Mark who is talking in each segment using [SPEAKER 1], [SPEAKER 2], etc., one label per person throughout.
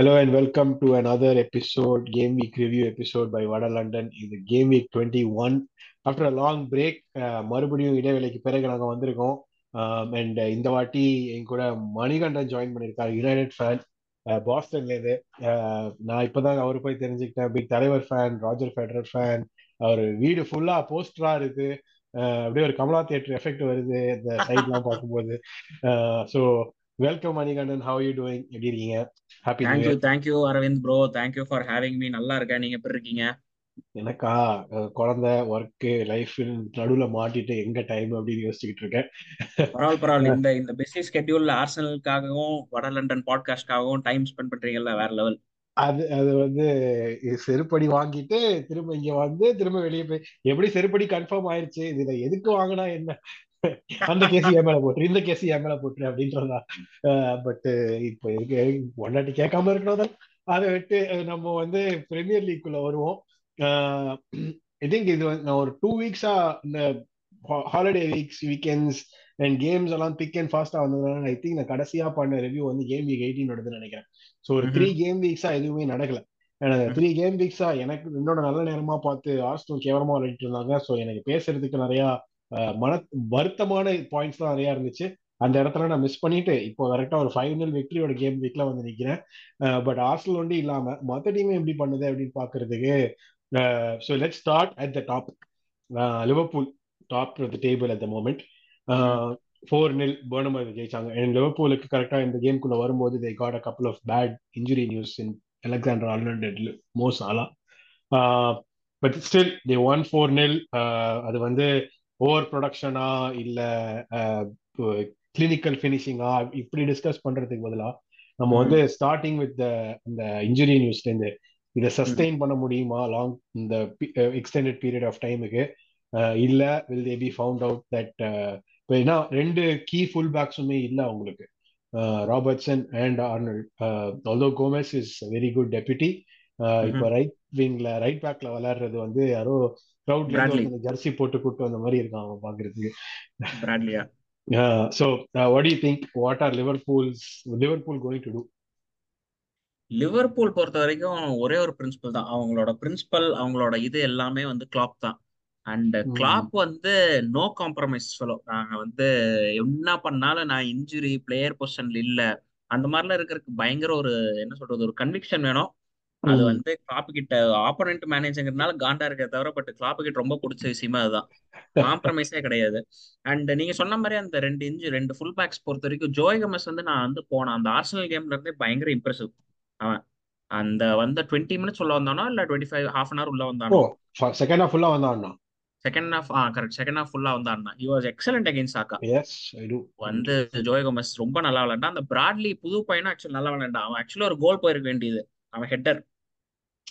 [SPEAKER 1] Hello and welcome to another episode, Game Week review episode by Vada London. இது game week twenty one after a long break மறுபடியும் இடைவேளைக்கு பிறகு நாங்க வந்திருக்கோம். Um, and uh, இந்த வாட்டி என் கூட மணிகண்டன் ஜாயின் பண்ணியிருக்காரு யுனைடெட் ஃபேன் பாஸ்டன்லேருந்து uh, uh, நான் இப்போதான் அவர் போய் தெரிஞ்சுக்கிட்டேன். பிக் தலைவர் ஃபேன் ராஜர் ஃபெடரர் ஃபேன் அவர் வீடு ஃபுல்லா போஸ்டரா இருக்கு அப்படியே ஒரு கமலா தியேட்டர் எஃபெக்ட் வருது இந்த சைட்லாம் பார்க்கும்போது. So welcome Manikandan. How you doing எப்படி இருக்கீங்க? Happy
[SPEAKER 2] thank you
[SPEAKER 1] year
[SPEAKER 2] thank you Aravind bro thank you for having me நல்லா இருக்கேன். நீங்க எப்படி இருக்கீங்க?
[SPEAKER 1] எனக்கா? குழந்தை ஒர்க்கு லைஃப் நடுவுல மாட்டிட்டு எங்க டைம் அப்படின்னு யோசிச்சுக்கிட்டு இருக்கேன்.
[SPEAKER 2] பரவாயில்ல பரவாயில்ல. இந்த இந்த பிஸி ஸ்கெட்யூல்ல ஆர்சனலுக்காகவும் வட லண்டன் பாட்காஸ்ட்காகவும் டைம் ஸ்பெண்ட் பண்றீங்கல்ல வேற லெவல்
[SPEAKER 1] அது அது வந்து செருப்படி வாங்கிட்டு திரும்ப இங்க வந்து திரும்ப வெளியே போய் எப்படி செருப்படி கன்ஃபார்ம் ஆயிருச்சு? இதுல எதுக்கு வாங்கினா என்ன? அந்த கேஸ் என் மேல போட்டுரு? இந்த கேஸ் என் மேல போட்டுரு அப்படின்றதா. பட் இப்போ இருக்கு ஒன்னாட்டி கேட்காம இருக்கணும் அதை விட்டு நம்ம வந்து பிரீமியர் லீக்குள்ள வருவோம். ஐ திங்க் இது வந்து நான் ஒரு டூ வீக்ஸா இந்த holiday weeks weekends and games எல்லாம் பிக் அண்ட் ஃபாஸ்டா வந்ததுனால ஐ திங்க் நான் கடைசியா பண்ண ரிவ்யூ வந்து கேம் வீக் எயிட்டீன் நினைக்கிறேன். ஸோ ஒரு த்ரீ கேம் வீக்ஸா எதுவுமே நடக்கல. த்ரீ கேம் வீக்ஸா எனக்கு என்னோட நல்ல நேரமா பார்த்து ஆர்ஸ்டும் கேவலமா விளையாடிட்டு இருந்தாங்க. ஸோ எனக்கு பேசுறதுக்கு நிறைய மன வருத்தமான பாயிண்ட்ஸ் தான் நிறைய இருந்துச்சு. அந்த இடத்துல நான் மிஸ் பண்ணிட்டு இப்போ கரெக்டாக ஒரு ஃபைவ் நல் விக்டரியோட கேம் வீக்ல வந்து நிற்கிறேன் பட் ஆர்சனல் ஒண்டி இல்லாம மற்ற டீம் எப்படி பண்ணுது அப்படின்னு பாக்குறதுக்கு so let start at the top Liverpool top of the table at the moment four nil Bournemouth ஜெயிச்சாங்க. அண்ட் லிவர்பூலுக்கு கரெக்டாக இந்த கேம்குள்ள வரும்போது they got a couple of bad injury news in Alexander Arnold Mo Salah but still they won four nil அது வந்து over ப்ரொடக்ஷனா இல்ல clinical ஃபினிஷிங்கா இப்படி discuss பண்றதுக்கு பதிலா நம்ம வந்து ஸ்டார்டிங் வித் இந்த இன்ஜுரி நியூஸ்ல இருந்து இதை சஸ்டெயின் பண்ண முடியுமா? லாங் இந்த எக்ஸ்டெண்டட் பீரியட் ஆஃப் டைமுக்கு இல்ல will they be found out that இப்போ ஏன்னா ரெண்டு கீ ஃபுல் பேக்ஸுமே இல்ல அவங்களுக்கு. Robertson and Arnold although Gomez is very good deputy இப்போ ரைட் விங்ல ரைட் பேக்ல விளையாடுறது வந்து யாரோ க்ரௌட்ல ஜெர்சி போட்டு கூட்டு வந்த மாதிரி இருக்கான் அவன் பாக்குறதுக்கு.
[SPEAKER 2] பிராட்லியா
[SPEAKER 1] so what you think what are Liverpool's Liverpool going to do
[SPEAKER 2] Liverpool பொறுத்த வரைக்கும் ஒரே ஒரு பிரின்சிபல் தான். அவங்களோட பிரின்சிபல் அவங்களோட இது எல்லாமே வந்து கிளாப் தான். அண்ட் கிளாப் வந்து நோ காம்ப்ரமைஸ் ஃபெலோ நாங்க வந்து என்ன பண்ணாலும் நான் இன்ஜுரி பிளேயர் பொசிஷன்ல இல்ல. அந்த மாதிரிலாம் இருக்கிறதுக்கு பயங்கர ஒரு என்ன சொல்றது ஒரு கன்விக்ஷன் வேணும். அது வந்து கிளாப் கிட்ட ஆப்போனன்ட் மேனேஜருங்கிறதுனால காண்டா இருக்கே தவிர பட் கிளாப் கிட்ட ரொம்ப பிடிச்ச விஷயமா அதுதான். காம்ப்ரமைஸே கிடையாது. அண்ட் நீங்க சொன்ன மாதிரி அந்த ரெண்டு இன்ஜு ரெண்டு ஃபுல் பேக்ஸ் பொறுத்த வரைக்கும் ஜோய் கமஸ் வந்து நான் வந்து போனேன் அந்த ஆர்சனல் கேம்ல இருந்தே பயங்கர இம்ப்ரெசிவ் அவன் அந்த வந்த டுவெண்ட்டி மினிட்ஸ் உள்ள வந்தானோ இல்ல twenty five half an hour உள்ள வந்தானோ?
[SPEAKER 1] செகண்ட் ஹாஃப் ஃபுல்லா வந்தான்
[SPEAKER 2] செகண்ட் ஹாஃப் ஆ கரெக்ட் செகண்ட் ஹாஃப் ஃபுல்லா வந்தான்னா. He was excellent against Saka
[SPEAKER 1] yes I do
[SPEAKER 2] வந்து ஜோய் கோமஸ் ரொம்ப நல்லா விளையாண்டான். அந்த பிராட்லி புது பையனும் ஆக்சுவலி நல்லா விளையாண்டான். அவன் ஆக்சுவலி ஒரு கோல் போயிருக்க வேண்டியது. அவன் ஹெட்டர்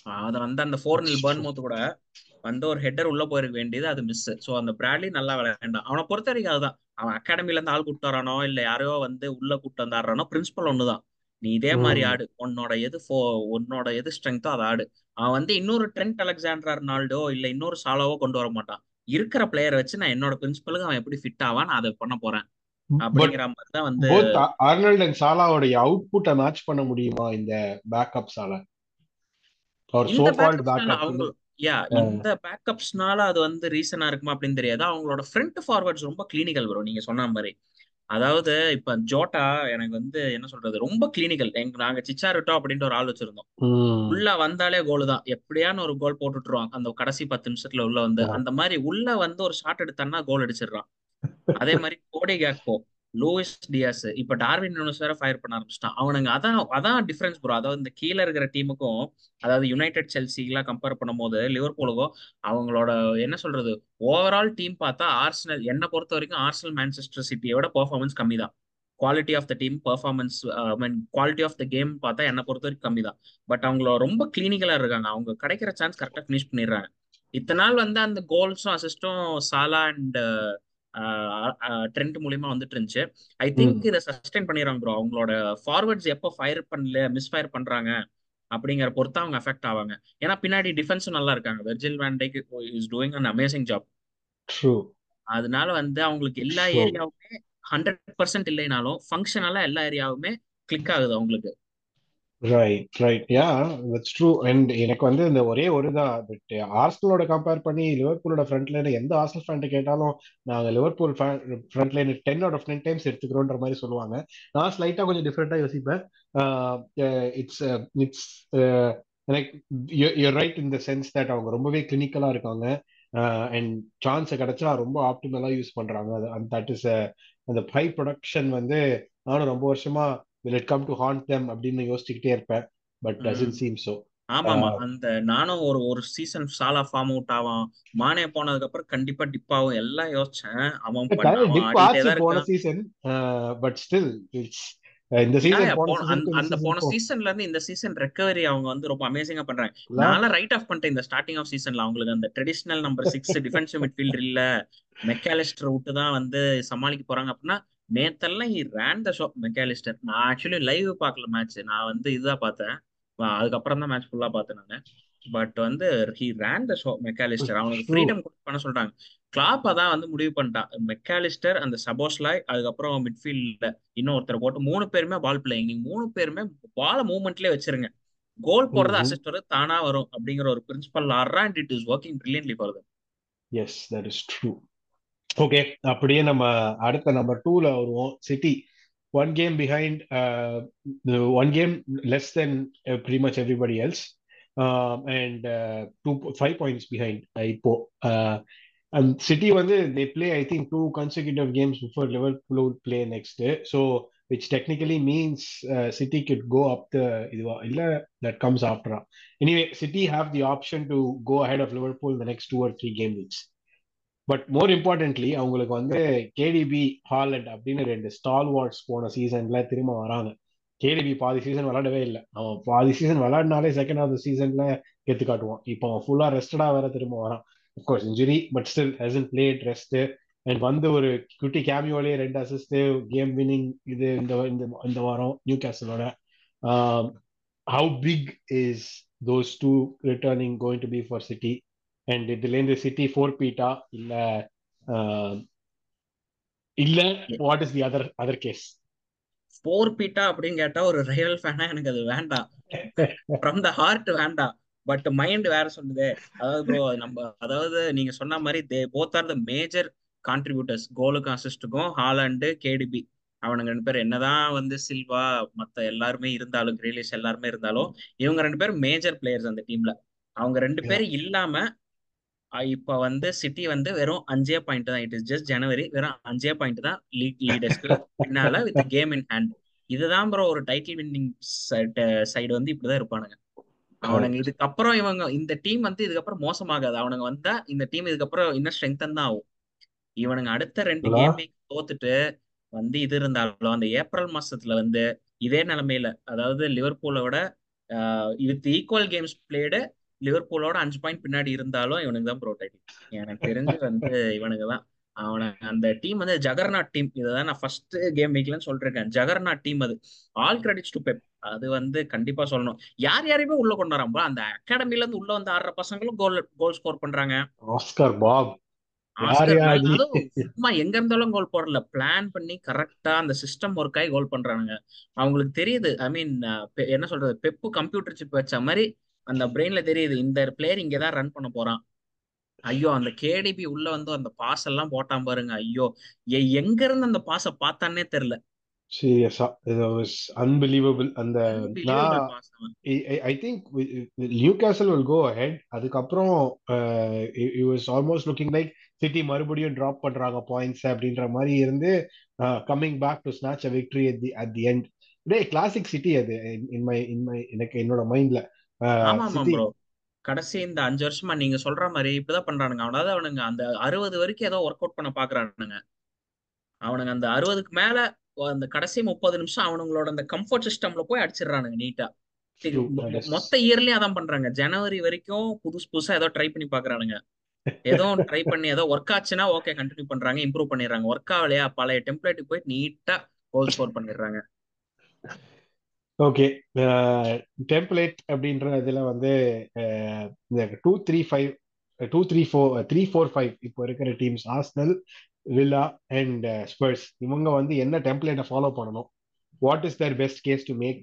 [SPEAKER 2] அதை வந்து அந்த ஃபோர் நில் பர்ன் மூத்து கூட வந்து ஒரு ஹெட்டர் உள்ள போயிருக்க வேண்டியது அது மிஸ் ஸோ அந்த பிராட்லி நல்லா விளையாண்டான். அவனை பொறுத்த வரைக்கும் அதுதான். அவன் அகாடமில இருந்து ஆள் கூட்டு வரானோ இல்ல யாரையோ வந்து உள்ள கூட்டு வந்து ஆடுறானோ பிரின்சிபல் ஒண்ணுதான். நீ இதே மாதிரி ஆடு. உன்னோட எது ஃபோ உன்னோட எது ஸ்ட்ரென்த்தோ அதை ஆடு. அவன் வந்து இன்னொரு ட்ரெண்ட் அலெக்சாண்டர் அர்னால்டோ இல்ல இன்னொரு சாலோவோ கொண்டு வர மாட்டான். இருக்கிற பிளேயரை வச்சு நான் என்னோட பிரின்சிபலுக்கு அவன் எப்படி ஃபிட் ஆவான் அதை பண்ண போறேன்.
[SPEAKER 1] பட்
[SPEAKER 2] அப்படிங்கிற மாதிரி தான் வந்து
[SPEAKER 1] போத் ஆர்னல்ட் அண்ட் சாலாவோடைய அவுட்புட்டை மேட்ச் பண்ண முடியுமா இந்த சோ பேக்கப்
[SPEAKER 2] யா இந்த பேக்கப்ஸ்னால அது வந்து ரீசனா இருக்குமா அப்படின்னு தெரியாது. அவங்களோட ஃப்ரண்ட் ஃபார்வர்ட்ஸ் ரொம்ப கிளினிக்கல் ப்ரோ நீங்க சொன்ன மாதிரி. அதாவது இப்ப ஜோட்டா எனக்கு வந்து என்ன சொல்றது ரொம்ப கிளினிக்கல் எங்க நாங்க சிச்சாரிட்டோ அப்படின்ற ஒரு ஆள் வச்சிருந்தோம். உள்ள வந்தாலே கோல் தான். எப்படியான ஒரு கோல் போட்டுட்டுருவான். அந்த கடைசி பத்து நிமிஷத்துல உள்ள வந்து அந்த மாதிரி உள்ள வந்து ஒரு ஷாட் எடுத்தான்னா கோல் அடிச்சிடுறான். அதே மாதிரி கோடி கேக்போ லூயிஸ் டியாஸ். இப்ப டார்வின் நூனஸ் வேற ஃபயர் பண்ண ஆரம்பிச்சிட்டான். அவனுங்க அதான் அதான் டிஃபரன்ஸ் ப்ரோ அதாவது இந்த கீழே இருக்கிற டீமுக்கும் அதாவது யுனைடெட் செல்சி எல்லாம் கம்பேர் பண்ணும்போது லிவர்பூலுக்கும் அவங்களோட என்ன சொல்றது? ஓவரால் டீம் பார்த்தா ஆர்சனல் என்னை பொறுத்த வரைக்கும் ஆர்சனல் மேன்செஸ்டர் சிட்டியோட பெர்ஃபார்மன்ஸ் கம்மி தான் quality of the team performance mean quality of the game பார்த்தா என்னை பொறுத்த வரைக்கும் கம்மி தான் பட் அவங்கள ரொம்ப கிளினிக்கலா இருக்காங்க. அவங்க கிடைக்கிற சான்ஸ் கரெக்டா ஃபினிஷ் பண்ணிடுறாங்க. இத்தனை நாள் வந்து அந்த கோல்ஸும் அசிஸ்டும் சாலா அண்ட் ட்ரெண்ட் மூலியமா வந்துட்டு இருந்துச்சு. ஐ திங்க் இதை சஸ்டைன் பண்ணிடுறாங்க ப்ரோ அவங்களோட ஃபார்வர்ட்ஸ் எப்போ ஃபயர் பண்ணல மிஸ் ஃபயர் பண்றாங்க அப்படிங்கிற பொறுத்து அவங்க அஃபெக்ட் ஆவாங்க. ஏன்னா பின்னாடி டிஃபென்ஸும் நல்லா இருக்காங்க. Virgil van Dijk is doing an amazing
[SPEAKER 1] job
[SPEAKER 2] அதனால வந்து அவங்களுக்கு எல்லா ஏரியாவுமே ஹண்ட்ரட் பர்சன்ட் இல்லைனாலும் ஃபங்க்ஷனலா எல்லா ஏரியாவுமே கிளிக் ஆகுது அவங்களுக்கு.
[SPEAKER 1] Right right yeah that's true and எனக்கு வந்து இந்த ஒரே ஒரு தான் பட் ஆர்ஸ்னலோட கம்பேர் பண்ணி லிவர்பூலோட ஃப்ரண்ட் லைன் எந்த ஆர்ஸ்னல் ஃபேண்ட்டை கேட்டாலும் நாங்கள் Liverpool front line ten out of ten times எடுத்துக்கிறோன்ற மாதிரி சொல்லுவாங்க. நான் ஸ்லைட்டாக கொஞ்சம் டிஃப்ரெண்ட்டாக யோசிப்பேன். இட்ஸ் இட்ஸ் எனக்கு you right in the sense that அவங்க ரொம்பவே கிளினிக்கலாக இருக்காங்க. Uh, அண்ட் சான்ஸை கிடைச்சா ரொம்ப ஆப்டிமலாக யூஸ் பண்ணுறாங்க அது தட் இஸ் uh, அந்த ஹை ப்ரொடக்ஷன் வந்து நானும் ரொம்ப வருஷமாக will it come to haunt them அப்படின்னு யோசிச்சுக்கிட்டே இருப்பேன் பட் டசன்ட் சீம் சோ
[SPEAKER 2] ஆமாமா அந்த நானும் ஒரு ஒரு சீசன் சாலா ஃபார்ம் அவுட் ஆவான் மானே போனதுக்கு அப்புறம் கண்டிப்பா டிப் ஆகும் எல்லாம் யோசிச்சேன். அவன்
[SPEAKER 1] போன சீசன் பட் ஸ்டில் இந்த சீசன்
[SPEAKER 2] அந்த போன சீசன்ல இருந்து இந்த சீசன் ரெக்கவரி அவங்க வந்து ரொம்ப அமேசிங்கா பண்றாங்க. நான்லாம் ரைட் ஆஃப் பண்ணிட்டேன் இந்த ஸ்டார்டிங் ஆஃப் சீசன்ல அவங்களுக்கு அந்த traditional number six defensive midfielder இல்ல. மெக்காலிஸ்டர் விட்டு தான் வந்து சமாளிக்க போறாங்க அப்படின்னா நேத்தெல்லாம் he ran the show McAllister நான் ஆக்சுவலி லைவ் பார்க்கல மேட்ச் நான் வந்து இதுதான் பார்த்தேன். அதுக்கப்புறம் தான் மேட்ச் ஃபுல்லா பார்த்தேன் நான். பட் வந்து he ran the show McAllister அவனுக்கு ஃப்ரீடம் பண்ண சொல்றாங்க. கிளாப் அதான் வந்து முடிவு பண்ணிட்டான். மெக்காலிஸ்டர் அந்த சபோஸ்லாய் அதுக்கப்புறம் மிட்ஃபீல்ட்ல இன்னொருத்தர் போட்டு மூணு பேருமே பால் பிளேயிங் நீங்க மூணு பேருமே பால மூவ்மெண்ட்லயே வச்சிருங்க. கோல் போறது அசிஸ்ட் வரும் தானா வரும் அப்படிங்கிற ஒரு பிரின்சிபல் ஆடுறா and it is working brilliantly for them
[SPEAKER 1] as that is true okay அப்படியே நம்ம அடுத்த நம்பர் டூல வருவோம் City one game behind one game less than pretty much everybody else and two five points behind இப்போ City வந்து they play I think two consecutive games before level play next so which technically means City get go up the இதுவா இல்ல that comes ஆஃப்டரா anyway City have the option to go head of Liverpool the next two or three game weeks but more importantly அவங்களுக்கு வந்து KDP Haaland அப்படின்னு ரெண்டு stall watts போன சீசன்ல திரும்ப வராங்க. கேடிபி பாதி சீசன் விளாடவே இல்லை. அவன் பாதி சீசன் விளாடினாலே செகண்ட் ஆஃப் த சீசன்ல கெத்து காட்டுவான். இப்போ அவன் ஃபுல்லா ரெஸ்டடா வேற திரும்ப வரான். Of course injury but still hasn't played rest and வந்து ஒரு குட்டி கேமியோலயே ரெண்டு அசிஸ்ட் கேம் வின்னிங் இது இந்த இந்த இந்த வாரம் new கேசலோட how big is those two returning going to be for City and இதுலேருந்து சிட்டி ஃபோர் பீட்டா இல்ல இல்ல what is the other other
[SPEAKER 2] case fourpeat அப்படின்னு கேட்டா ஒரு ரியல் ஃபேனா எனக்கு அது வேண்டாம். ஃப்ரம் த ஹார்ட் வேண்டாம். பட் மைண்ட் வேற சொல்லுதே. அதாவது ப்ரோ நம்ம அதாவது நீங்க சொன்ன மாதிரி they both are the major contributors கோலுக்கும் அசிஸ்டுக்கும் ஹாலண்டு கேடிபி அவனுங்க ரெண்டு பேர் என்னதான் வந்து சில்வா மத்த எல்லாருமே இருந்தாலும் கிரீலிஷ் எல்லாருமே இருந்தாலும் இவங்க ரெண்டு பேரும் மேஜர் பிளேயர்ஸ் அந்த டீம்ல அவங்க ரெண்டு பேரும் இல்லாம இப்ப வந்து சிட்டி வந்து வெறும் அஞ்சே பாயிண்ட் தான். இட் இஸ் ஜஸ்ட் ஜனவரி வெறும் அஞ்சே பாயிண்ட் தான் லீக் லீடர்ஸ்க்கு பின்னால வித் கேம் இன் ஹேண்ட் இதுதான் ப்ரோ ஒரு டைட்டில் வின்னிங் சைடு வந்து இப்படிதான் இருப்பானுங்க. அவனுங்க இதுக்கப்புறம் இவங்க இந்த டீம் வந்து இதுக்கப்புறம் மோசமாகாது. அவனுங்க வந்தா இந்த டீம் இதுக்கப்புறம் இன்னும் ஸ்ட்ரெங்தன் தான் ஆகும். இவனுங்க அடுத்த ரெண்டு கேம் தோத்துட்டு வந்து இது இருந்தாலும் அந்த ஏப்ரல் மாசத்துல வந்து இதே நிலைமையில அதாவது லிவர்பூலோட வித் ஈக்குவல் கேம்ஸ் பிளேடு லிவர்பூலோட அஞ்சு பாயிண்ட் பின்னாடி இருந்தாலும் இவனுக்கு தான் ப்ரோ டைட்டில் எனக்கு தெரிஞ்சு வந்து இவனுக்கு தான். அவனை அந்த டீம் வந்து ஜகர்நாட் டீம் இதான் நான் ஃபர்ஸ்ட் கேம் வீக்லன்னு சொல்லிருக்கேன். ஜகர்நாட் டீம் அது. ஆல் கிரெடிட்ஸ் டு பெப் அது வந்து கண்டிப்பா சொல்லணும். யார் யாரையுமே உள்ள கொண்டு வரான் அந்த அகாடமில இருந்து உள்ள வந்து ஆடுற பசங்களும் கோல் கோல் ஸ்கோர் பண்றாங்க.
[SPEAKER 1] ஆஸ்கர் பாப்
[SPEAKER 2] சும்மா எங்க இருந்தாலும் கோல் போடல. பிளான் பண்ணி கரெக்டா அந்த சிஸ்டம் ஒர்க் ஆகி கோல் பண்றானுங்க. அவங்களுக்கு தெரியுது. ஐ மீன் என்ன சொல்றது? பெப்பு கம்ப்யூட்டர் சிப் வச்ச மாதிரி அந்த பிரெயின்ல தெரியுது இந்த பிளேயர் இங்கதான் ரன் பண்ண போறான். ஐயோ அந்த கேடிபி உள்ள வந்து அந்த பாஸ் எல்லாம் போட்டான் பாருங்க. ஐயோ எங்க இருந்து அந்த பாஸ பார்த்தானே தெரியல.
[SPEAKER 1] சீரியஸா இது வாஸ் அன்பிலீவபிள் அந்த I think Newcastle will go ahead அதுக்கப்புறம் it was almost looking like City மறுபடியும் டிராப் பண்றாங்க பாயிண்ட்ஸ் அப்படின்ற மாதிரி இருந்து coming back to snatch a victory at the at the end day classic City அது இன் மை இன் மை எனக்கு என்னோட மைண்ட்ல
[SPEAKER 2] கடைசி இந்த அஞ்சு வருஷமா நீங்க சொல்ற மாதிரி இப்படிதான் பண்றானுங்க. அவனாவது அவனுங்க அந்த அறுபது வரைக்கும் ஏதோ ஒர்க் அவுட் பண்ண பாக்குறானுங்க. அவனுங்க அந்த அறுபதுக்கு மேல அந்த கடைசி முப்பது நிமிஷம் அவனுங்களோட அந்த கம்ஃபர்ட் சிஸ்டம்ல போய் அடிச்சிடறானுங்க நீட்டா மொத்த இயர்லயும் அதான் பண்றாங்க. ஜனவரி வரைக்கும் புதுசு புதுசா ஏதோ ட்ரை பண்ணி பாக்குறானுங்க. ஏதோ ட்ரை பண்ணி ஏதோ ஒர்க் ஆச்சுன்னா ஓகே கண்டினியூ பண்றாங்க இம்ப்ரூவ் பண்ணிடுறாங்க. ஒர்க் ஆகலையா? பழைய டெம்ப்ளேட்டுக்கு போய் நீட்டா கோல் ஸ்கோர் பண்ணிடுறாங்க.
[SPEAKER 1] ஓகே டெம்ப்ளேட் அப்படின்ற இதில் வந்து இந்த two three five two three four three four five இப்போ இருக்கிற teams Arsenal Villa and Spurs இவங்க வந்து என்ன டெம்ப்ளேட்டை ஃபாலோ பண்ணணும்? What is their best case to make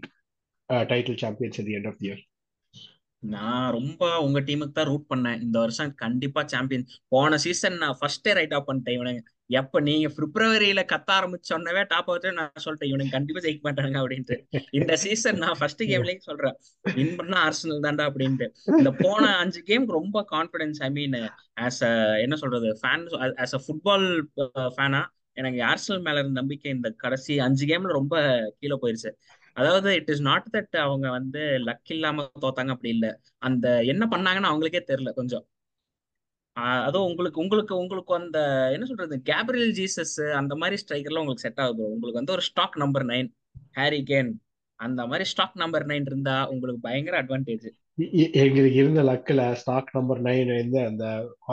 [SPEAKER 1] title champions the the of of year
[SPEAKER 2] நான் ரொம்ப உங்க டீமுக்கு தான் ரூட் பண்ணேன். இந்த வருஷம் கண்டிப்பா சாம்பியன் போன சீசன் நான் ஃபர்ஸ்டே ரைட் ஆஃப் பண்ணிட்டேன் இவனுங்க. எப்ப நீங்க பிப்ரவரியில கத்த ஆரம்பிச்சோன்னவே டாப் அவுட் நான் சொல்லிட்டேன் இவனுங்க கண்டிப்பா ஜெயிக்க மாட்டாங்க அப்படின்ட்டு. இந்த சீசன் நான் ஃபர்ஸ்ட் கேம்லயே சொல்றேன். வின் பண்ணா ஆர்சனல் தான்டா அப்படின்ட்டு. இந்த போன அஞ்சு கேம் ரொம்ப confidence I mean as a என்ன சொல்றது ஃபேன் ஆஸ் அ ஃபுட்பால் ஃபேனா எனக்கு ஆர்சனல் மேல இருந்த நம்பிக்கை இந்த கடைசி அஞ்சு கேம்ல ரொம்ப கீழே போயிருச்சு. அதாவது இட் இஸ் நாட் தட் அவங்க வந்து லக் இல்லாம தோத்தாங்க அப்படி இல்ல. அந்த என்ன பண்ணாங்கன்னு அவங்களுக்கே தெரியல கொஞ்சம். அதுவும் உங்களுக்கு உங்களுக்கு உங்களுக்கு அந்த என்ன சொல்றது கேப்ரியல் ஜீசஸ் அந்த மாதிரி ஸ்ட்ரைக்கர்லாம் உங்களுக்கு செட் ஆகுது உங்களுக்கு வந்து ஒரு stock number nine Harry Kane அந்த மாதிரி ஸ்டாக் நம்பர் நைன் இருந்தா உங்களுக்கு பயங்கர அட்வான்டேஜ்
[SPEAKER 1] எங்களுக்கு இருந்த லக்கில் ஸ்டாக் நம்பர் நைன் வந்து அந்த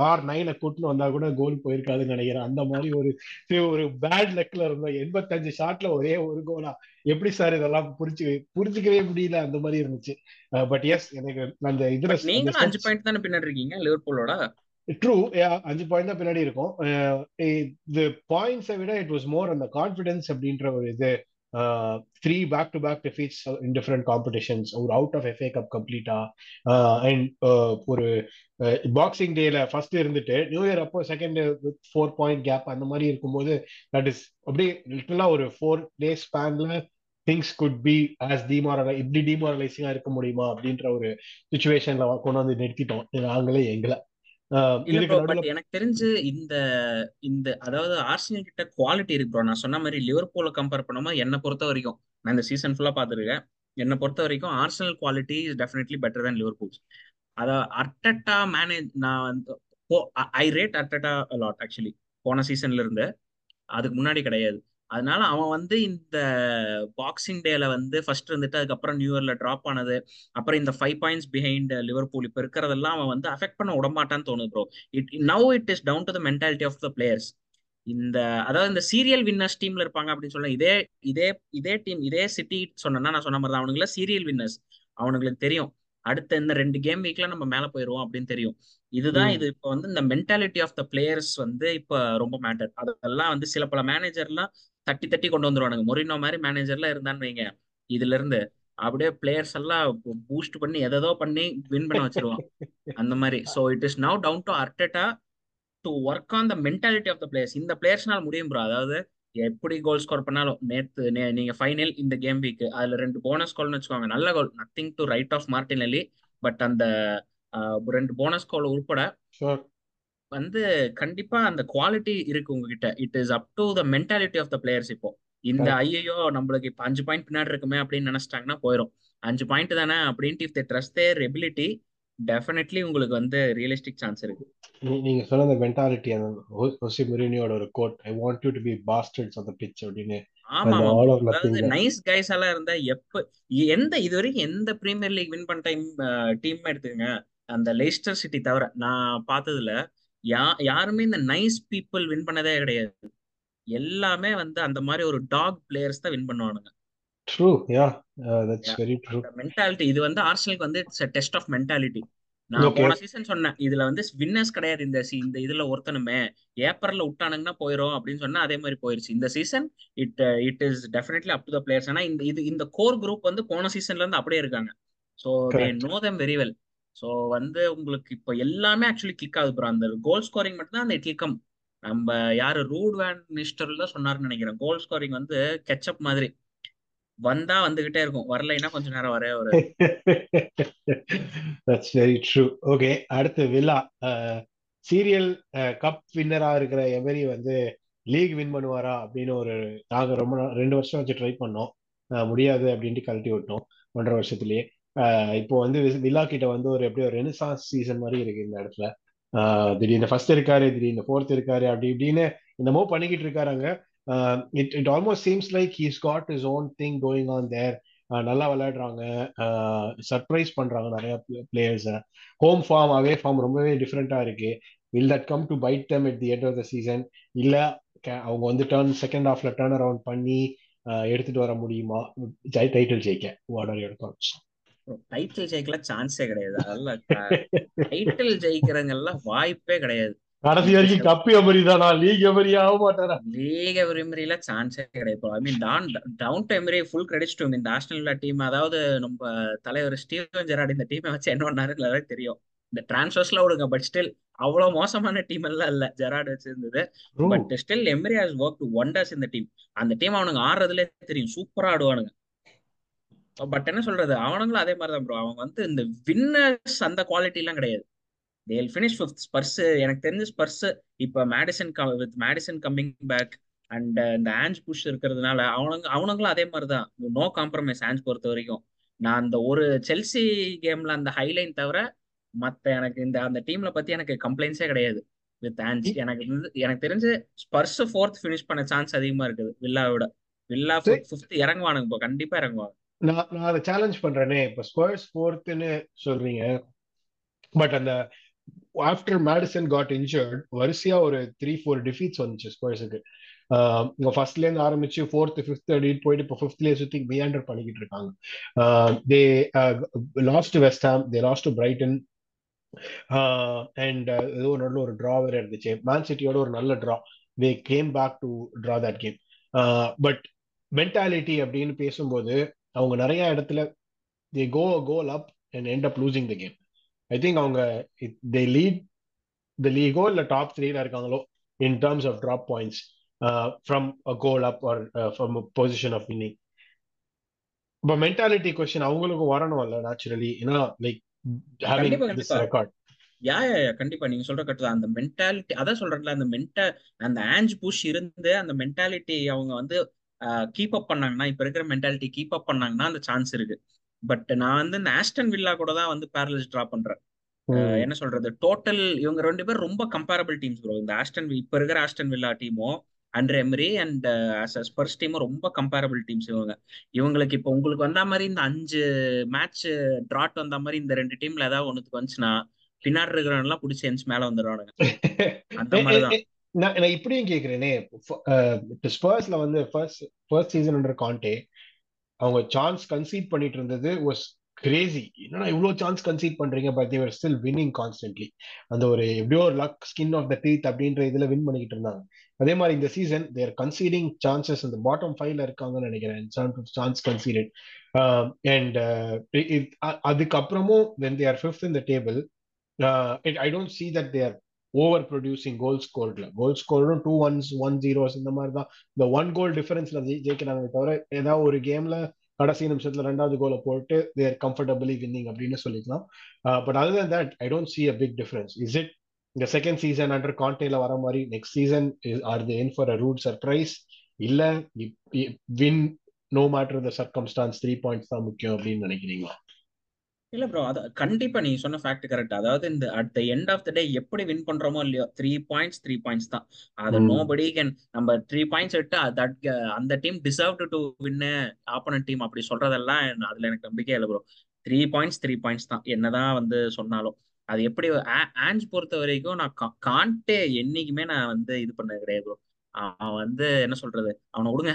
[SPEAKER 1] ஆர் நைனை கூட்டின்னு வந்தா கூட கோல் போயிருக்காதுன்னு நினைக்கிறேன். அந்த மாதிரி ஒரு ஒரு பேட் லக்ல இருந்தோம் எண்பத்தஞ்சு ஷாட்ல ஒரே ஒரு கோலா எப்படி சார் இதெல்லாம் புரிஞ்சு புரிஞ்சுக்கவே முடியல அந்த மாதிரி இருந்துச்சு. பட் எஸ் எனக்கு அந்த இதுல
[SPEAKER 2] நீங்களும் அஞ்சு பாயிண்ட் தானே பின்னாடி இருக்கீங்க லிவர்பூலோட
[SPEAKER 1] ட்ரூ அஞ்சு பாயிண்ட் தான் பின்னாடி இருக்கும். இது பாயிண்ட்ஸை விட இட் வாஸ் மோர் அந்த கான்ஃபிடன்ஸ் அப்படின்ற ஒரு இது. Three back to back defeats in different competitions ஒரு அவுட் ஆஃப் எஃப்ஏ கப் கம்ப்ளீட்டா அண்ட் ஒரு பாக்ஸிங் டேல ஃபர்ஸ்ட் இருந்துட்டு நியூ இயர் அப்போ second with four point gap அந்த மாதிரி இருக்கும்போது தட் இஸ் அப்படியே லிட்டலா ஒரு ஃபோர் டேஸ் ஸ்பேன்ல திங்ஸ் குட் பி ஆஸ் டிமாரலை இப்படி டிமாரலைசிங்கா இருக்க முடியுமா அப்படின்ற ஒரு சுச்சுவேஷன்ல கொண்டு வந்து நிறுத்திட்டோம். நாங்களே எங்களை.
[SPEAKER 2] எனக்கு தெரிஞ்சு இந்த இந்த அதாவது ஆர்சனல் கிட்ட குவாலிட்டி இருக்கு ப்ரோ நான் சொன்ன மாதிரி லிவர்பூல கம்பேர் பண்ணும்போது என்னை பொறுத்த வரைக்கும் நான் இந்த சீசன் ஃபுல்லா பார்த்துருக்கேன். என்னை பொறுத்த வரைக்கும் Arsenal quality is definitely better than Liverpool அத அர்டட்டா மேனேஜ் நான் வந்து I rate Arteta lot actually போன சீசன்ல இருந்து. அதுக்கு முன்னாடி கிடையாது. அதனால அவன் வந்து இந்த பாக்ஸிங் டேல வந்து ஃபர்ஸ்ட் இருந்துட்டு அதுக்கப்புறம் நியூ இயர்ல டிராப் ஆனது. அப்புறம் இந்த ஃபைவ் பாயிண்ட்ஸ் பிஹைண்ட் லிவர்பூல் இப்போ இருக்கிறதெல்லாம் அவன் வந்து அஃபெக்ட் பண்ண விடமாட்டான்னு தோணுது bro it now it is down to the mentality of the players இந்த அதாவது இந்த சீரியல் வின்னர்ஸ் டீம்ல இருப்பாங்க அப்படின்னு சொல்ல இதே இதே இதே டீம் இதே சிட்டி சொன்னா நான் சொன்ன மாதிரி தான் அவனுங்கள சீரியல் வின்னர்ஸ் அவனுங்களுக்கு தெரியும். அடுத்த இந்த ரெண்டு கேம் வீக்ல நம்ம மேல போயிருவோம் அப்படின்னு தெரியும். இதுதான் இது இப்போ வந்து இந்த மென்டாலிட்டி ஆஃப் த பிளேயர்ஸ் வந்து இப்போ ரொம்ப மேட்டர் அதெல்லாம் வந்து சில பல மேனேஜர்லாம் தட்டி தட்டி கொண்டு வந்துருவானுங்க. மொரினோ மாதிரி மேனேஜர்லாம் இருந்தான்னு வைங்க. இதுல இருந்து அப்படியே பிளேயர்ஸ் எல்லாம் பூஸ்ட் பண்ணி எதோ பண்ணி வின் பண்ண வச்சிருவான். அந்த மாதிரி. So it is now down to Arteta to work on the mentality of the players இந்த பிளேயர்ஸ்னால முடியும் ப்ரோ அதாவது எப்படி கோல் ஸ்கோர் பண்ணாலும் நேத்து நீங்க ஃபைனல் இந்த கேம் வீக் அதுல ரெண்டு போனஸ் கோல்னு வச்சுக்கோங்க. நல்ல goal nothing to write off Martinelli but அந்த ரெண்டு போனஸ் கோல் உட்பட வந்து கண்டிப்பா அந்த குவாலிட்டி இருக்கு உங்ககிட்ட. It is up to the mentality of the players இப்போ. இந்த ஐயோ நம்மளுக்கு இப்ப அஞ்சு பாயிண்ட் பின்னாடி இருக்குமே அப்படின்னு நினைச்சிட்டாங்கன்னா போயிடும் அஞ்சு பாயிண்ட் தானே அப்படின்ட்டு if they trust their ability definitely உங்களுக்கு வந்து ரியலிஸ்டிக் சான்ஸ் இருக்கு.
[SPEAKER 1] நீங்க சொன்ன அந்த மென்டாலிட்டி அந்த ஹோசி முரினியோட ஒரு quote I want you to be bastards on the pitch அப்படின்னு
[SPEAKER 2] நைஸ் கைஸ் எல்லாம் இருந்தா எப்ப எந்த இது வரைக்கும் எந்த பிரீமியர் லீக் வின் பண்ண டைம் டீம் எடுத்துக்கங்க. அந்த லெஸ்டர் சிட்டி தவிர நான் பார்த்ததுல யா யாருமே இந்த நைஸ் பீப்புள் வின் பண்ணதே கிடையாது. எல்லாமே வந்து அந்த மாதிரி ஒரு டாக் பிளேயர்ஸ் தான் வின் பண்ணுவானுங்க.
[SPEAKER 1] True
[SPEAKER 2] yeah
[SPEAKER 1] that's. Very
[SPEAKER 2] true mentality இது வந்து ஆர்சனலுக்கு வந்து இட்ஸ் டெஸ்ட் ஆஃப் மென்டாலிட்டி நான் போன சீசன் சொன்னேன் இதுல வந்து வின்னர்ஸ் கிடையாது இந்த சி- இந்த இதுல ஒருத்தனுமே. ஏப்ரல்ல விட்டானுங்கன்னா போயிரும் அப்படின்னு சொன்னா அதே மாதிரி போயிருச்சு. இந்த season it it is definitely up to the players ஆனா இந்த இது இந்த கோர் குரூப் வந்து போன சீசன்ல இருந்து அப்படியே இருக்காங்க. So
[SPEAKER 1] they
[SPEAKER 2] know them very well so வந்து உங்களுக்கு இப்போ எல்லாமே ஆக்சுவலி கிளிக் ஆகுது ப்ரோ அந்த கோல் ஸ்கோரிங் மட்டும் தான் அந்த கிளிக்கம் நம்ம யாரு ரூட் வேன் தான் சொன்னாருன்னு நினைக்கிறேன். கோல் ஸ்கோரிங் வந்து கெச்சப் மாதிரி. வந்தா வந்துகிட்டே இருக்கும். வரலைன்னா கொஞ்ச நேரம் வரவே வராது.
[SPEAKER 1] தட்ஸ் வெரி ட்ரூ ஓகே அடுத்து வில்லா. சீரியல் கப் வின்னரா இருக்கிற எவரி வந்து லீக் வின் பண்ணுவாரா அப்படின்னு ஒரு நாங்க ரொம்ப ரெண்டு வருஷம் வச்சு ட்ரை பண்ணோம். முடியாது அப்படின்ட்டு கழட்டி விட்டோம் ஒன்றரை வருஷத்துலயே. இப்போ வந்து வில்லா கிட்ட வந்து ஒரு எப்படி ஒரு ரெனிசான்ஸ் சீசன் மாதிரி இருக்கு இந்த இடத்துல. திடீர்னு ஃபர்ஸ்ட் இருக்காரு திடீர்னு ஃபோர்த் இருக்காரு அப்படி இப்படின்னு என்னமோ பண்ணிக்கிட்டு இருக்காருங்க it it almost seems like he's got his own thing going on there நல்லா விளையாடுறாங்க. சர்ப்ரைஸ் பண்றாங்க நிறைய players home form away form ரொம்பவே டிஃப்ரெண்டா இருக்கு. Will that come to bite them at the end of the season இல்ல அவங்க வந்து டர்ன் செகண்ட் ஹாஃப்ல டர்ன் அரவுண்ட் பண்ணி எடுத்துட்டு வர முடியுமா? டைட்டில் ஜெயிக்க. What are your thoughts
[SPEAKER 2] title ஜெயிக்கல சான்ஸே கிடையாது. அதெல்லாம் டைட்டில் ஜெயிக்கிறவங்க எல்லாம் வாய்ப்பே கிடையாது.
[SPEAKER 1] கடைசி வரைக்கும் கப்பு எமரி தானா? லீக் எமரி ஆக மாட்டாரா?
[SPEAKER 2] லீக் எவரிமரியில சான்ஸே கிடையாது I mean done down to Emery full credits to இந்த ஆஸ்டல் டீம் அதாவது நம்ம தலைவர் ஸ்டீவன் ஜெராட் இந்த டீமை வச்சு என்ன பண்ணாருன்னு தெரியும். இந்த டிரான்ஸ்ஃபர்ஸ்ல விடுங்க பட் ஸ்டில் அவ்வளவு மோசமான டீம் எல்லாம் இல்ல. ஜெராட் வச்சிருந்தது. But still Emery has work wonders இந்த டீம் அந்த டீம் அவனுங்க ஆடுறதுலே தெரியும். சூப்பரா ஆடுவானுங்க. பட் என்ன சொல்றது? அவனுங்களும் அதே மாதிரி தான் ப்ரோ அவங்க வந்து இந்த வின்னர்ஸ் அந்த குவாலிட்டி எல்லாம் கிடையாது. தேல் ஃபினிஷ் ஃபிஃப்த் ஸ்பர்ஸ் எனக்கு தெரிஞ்ச ஸ்பர்ஸ் இப்ப Maddison with Maddison coming back and இந்த ஆஞ்ச் புஷ் இருக்கிறதுனால அவனுங்க அவனுங்களும் அதே மாதிரி தான் நோ காம்ப்ரமைஸ் ஆஞ்ச் பொறுத்த வரைக்கும். நான் அந்த ஒரு செல்சி கேம்ல அந்த ஹைலைன் தவிர மத்த எனக்கு இந்த அந்த டீம்ல பத்தி எனக்கு கம்ப்ளைண்ட்ஸே கிடையாது. வித் ஆஞ்ச் எனக்கு எனக்கு தெரிஞ்சு ஸ்பர்ஸ் ஃபோர்த் ஃபினிஷ் பண்ண சான்ஸ் அதிகமா இருக்குது. வில்லாவோட வில்லா ஃபிஃப்த் இறங்குவானுங்க இப்போ. கண்டிப்பா இறங்குவாங்க.
[SPEAKER 1] நான் நான் அதை சேலஞ்ச் பண்றேனே. இப்ப ஸ்பர்ஸ் ஃபோர்த்னு சொல்றீங்க. பட் அந்த ஆஃப்டர் மேடிசன் காட் இன்ஜர்ட் வரிசையா ஒரு த்ரீ ஃபோர் டிஃபீட்ஸ் வந்துச்சு ஸ்பர்ஸுக்கு இங்க ஃபர்ஸ்ட்ல இருந்து ஆரம்பிச்சு ஃபோர்த் ஃபிஃப்த் அப்படின்னு போயிட்டு இப்போ ஃபிஃப்த்லேயே சுத்தி பியாண்டர் பண்ணிக்கிட்டு இருக்காங்க. They lost West Ham they lost Brighton and ஏதோ ஒரு நல்ல ஒரு டிரா வேற இருந்துச்சு. மேன் சிட்டியோட ஒரு நல்ல draw they came back to draw that game but mentality அப்படின்னு பேசும்போது அவங்க நிறைய இடத்துல they go goal up and end up losing the game I think அவங்க தே லீட் த லீகோ இல்லை டாப் த்ரீல இருக்காங்களோ in terms of drop points from a goal up or from position of winning இப்போ மென்டாலிட்டி கொஸ்டின் அவங்களுக்கும் வரணும்ல naturally ஏன்னா like having this record
[SPEAKER 2] yeah yeah yeah கண்டிப்பா நீங்க சொல்ற கட்டு அந்த மென்டாலிட்டி அதான் சொல்றேன்ல அந்த மென்டா அந்த ஆஞ்ச் புஷ் இருந்து அந்த மென்டாலிட்டி அவங்க வந்து கீப் அப் பண்ணாங்கன்னா இப்ப இருக்கிற மென்டாலிட்டி கீப் அப் பண்ணாங்கன்னா அந்த சான்ஸ் இருக்கு. பட் நான் வந்து இந்த ஆஸ்டன் வில்லா கூட தான் வந்து பேரலைஸ் ட்ரா பண்றேன். என்ன சொல்றது? டோட்டல் இவங்க ரெண்டு பேரும் ரொம்ப கம்பேரபிள் டீம்ஸ் ப்ரோ இந்த ஆஸ்டன் இப்ப இருக்கிற ஆஸ்டன் வில்லா டீமும் அண்டர் எம்ரி அண்ட் ஸ்பர்ஸ் டீமும் ரொம்ப கம்பேரபிள் டீம்ஸ் இவங்க. இவங்களுக்கு இப்போ உங்களுக்கு வந்த மாதிரி இந்த அஞ்சு மேட்ச் ட்ராட் வந்த மாதிரி இந்த ரெண்டு டீம்ல ஏதாவது ஒண்ணுக்கு வந்துச்சுன்னா பின்னாடி இருக்கிறவங்க பிடிச்சி எஞ்சி மேல வந்துடுவானுங்க அந்த மாதிரிதான்.
[SPEAKER 1] நான் இப்படியும் கேக்குறேனே. ஸ்பர்ஸ்ல வந்து ஃபர்ஸ்ட் ஃபர்ஸ்ட் சீசன் கான்டே அவங்க சான்ஸ் கன்சீட் பண்ணிட்டு இருந்தது வாஸ் கிரேசி என்னடா இவ்வளோ சான்ஸ் கன்சீட் பண்றீங்க but they were still winning constantly அந்த ஒரு எப்படியோ ஒரு luck skin of the teeth அப்படின்ற இதுல வின் பண்ணிக்கிட்டு இருந்தாங்க. அதே மாதிரி இந்த சீசன் தேர் கன்சீடிங் சான்சஸ் அந்த பாட்டம் ஃபைவ்ல இருக்காங்கன்னு நினைக்கிறேன். சான்ஸ் கன்சீடட் அண்ட் அதுக்கப்புறமும் வென் தேர் ஃபிஃப்த் இந்த table I don't see that they're over producing goal ஸ்கோர்ல goal ஸ்கோரும் டூ ஒன்ஸ் ஒன் ஜீரோஸ் இந்த மாதிரி தான் இந்த ஒன் கோல் டிஃபரன்ஸ்ல ஜெயிக்கிறாங்க தவிர ஏதாவது ஒரு கேம்ல கடைசி நிமிஷத்துல ரெண்டாவது கோலை போட்டு தேர் கம்ஃபர்டபிளி வின்னிங் அப்படின்னு சொல்லிக்கலாம். But other than that I don't see a big difference is it இந்த செகண்ட் சீசன் அண்டர் கான்டேல வர மாதிரி next season are they in for a rude surprise இல்ல win no matter the circumstances three points தான் முக்கியம் அப்படின்னு நினைக்கிறீங்களா?
[SPEAKER 2] இல்ல ப்ரோ அது கண்டிப்பா நீங்க சொன்ன ஃபேக்ட் கரெக்ட் அதாவது இந்த at the end of the day எப்படி வின் பண்றோமோ இல்லையோ த்ரீ பாயிண்ட்ஸ் த்ரீ பாயிண்ட்ஸ் தான். அது நோ படி கேன் நம்ம த்ரீ பாயிண்ட்ஸ் எடுத்து தட் அந்த team deserve to win opponent team அப்படி சொல்றதெல்லாம் அதுல எனக்கு நம்பிக்கை இல்லை bro three points three points தான். என்னதான் வந்து சொன்னாலும். அது எப்படி ஆஞ்ச் பொறுத்த வரைக்கும் நான் கான்டே என்னைக்குமே நான் வந்து இது பண்ண கிடையாது ப்ரோ அவன் வந்து என்ன சொல்றது? அவனை விடுங்க.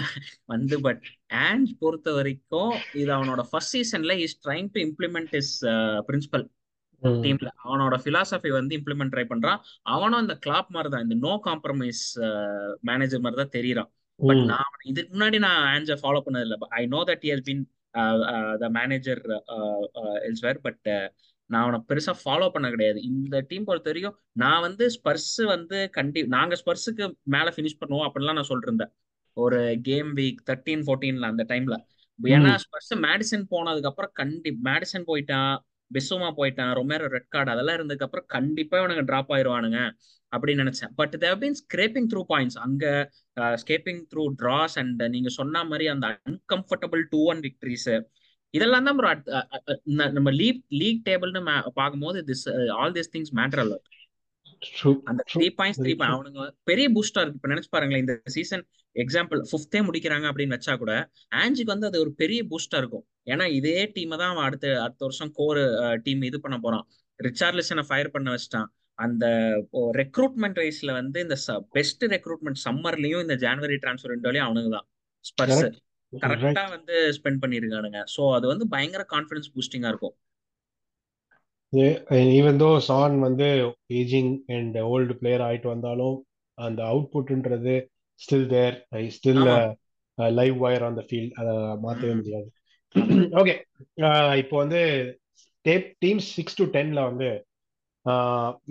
[SPEAKER 2] வந்து பட் ஆஞ்ச் பொறுத்த வரைக்கும் இது அவனோட ஃபர்ஸ்ட் சீசன்ல is trying to implement his principle டீம்ல அவனோட பிலாசபி வந்து இம்ப்ளிமெண்ட் ட்ரை பண்றான். அவனும் இந்த கிளாப் மாதிரி தான் இந்த நோ காம்ப்ரமைஸ் மேனேஜர் மாதிரி தான் தெரியறான். பட் நான் இதுக்கு முன்னாடி நான் ஆஞ்ச ஃபாலோ பண்ணது இல்லை I know that he has been the manager elsewhere but நான் அவனை பெருசா ஃபாலோ பண்ண கிடையாது. இந்த டீம் பொறுத்த வரைக்கும் நான் வந்து ஸ்பர்ஸ் வந்து கண்டி நாங்க ஸ்பர்ஸுக்கு மேல ஃபினிஷ் பண்ணுவோம் அப்படிலாம் நான் சொல்லிட்டு இருந்தேன் ஒரு கேம் வீக் தேர்ட்டீன் ஃபோர்டீன்ல அந்த டைம்ல ஏன்னா ஸ்பர்ஸ் மேடிசன் போனதுக்கு அப்புறம் கண்டி மேடிசன் போயிட்டான் பெஸ்ஸோமா போயிட்டான் ரொமேரோ ரெட் கார்டு அதெல்லாம் இருந்ததுக்கு அப்புறம் கண்டிப்பா இவனுங்க டிராப் ஆயிருவானுங்க அப்படின்னு நினைச்சேன். But they've been scraping through points அங்க ஸ்கேப்பிங் த்ரூ டிராஸ் அண்ட் நீங்க சொன்ன மாதிரி அந்த அன்கம்ஃபர்டபுள் டூ ஒன் விக்டரிஸ் இதெல்லாம் தான் ப்ரோ நம்ம லீக் லீக் டேபிள்னு பார்க்கும்போது this all this things matter அல்ல அந்த த்ரீ பாயிண்ட்ஸ் த்ரீ அவனுங்க பெரிய பூஸ்டா இருக்கு. இப்ப நினைச்சு பாருங்களேன் இந்த சீசன் எக்ஸாம்பிள் ஃபிஃப்த்தே முடிக்கிறாங்க அப்படின்னு வச்சா கூட ஆஞ்சிக்கு வந்து அது ஒரு பெரிய பூஸ்டா இருக்கும். ஏன்னா இதே டீமை தான் அவன் அடுத்த அடுத்த வருஷம் கோர் டீம் இது பண்ண போறான். ரிச்சார்லிசனை ஃபயர் பண்ண வச்சிட்டான். அந்த ரெக்ரூட்மெண்ட் வைஸ்ல வந்து இந்த பெஸ்ட் ரெக்ரூட்மெண்ட் சம்மர்லயும் இந்த ஜான்வரி டிரான்ஸ்ஃபர் விண்டோலயும் அவனுக்கு தான். ஸ்பர்ஸ் கரெக்டா வந்து ஸ்பெண்ட் பண்ணிருக்கானுங்க. சோ அது வந்து பயங்கர கான்பிடன்ஸ் பூஸ்டிங்கா இருக்கும்.
[SPEAKER 1] ஈவன் தோ சான் வந்து ஏஜிங் அண்ட் ஓல்டு பிளேயர் ஆயிட்டு வந்தாலும் அந்த அவுட்புட்ன்றது still there I
[SPEAKER 2] still
[SPEAKER 1] live wire on the field அதை மாற்றவே முடியாது. ஓகே இப்போ வந்து டேப் டீம்ஸ் சிக்ஸ் டு டென்ல வந்து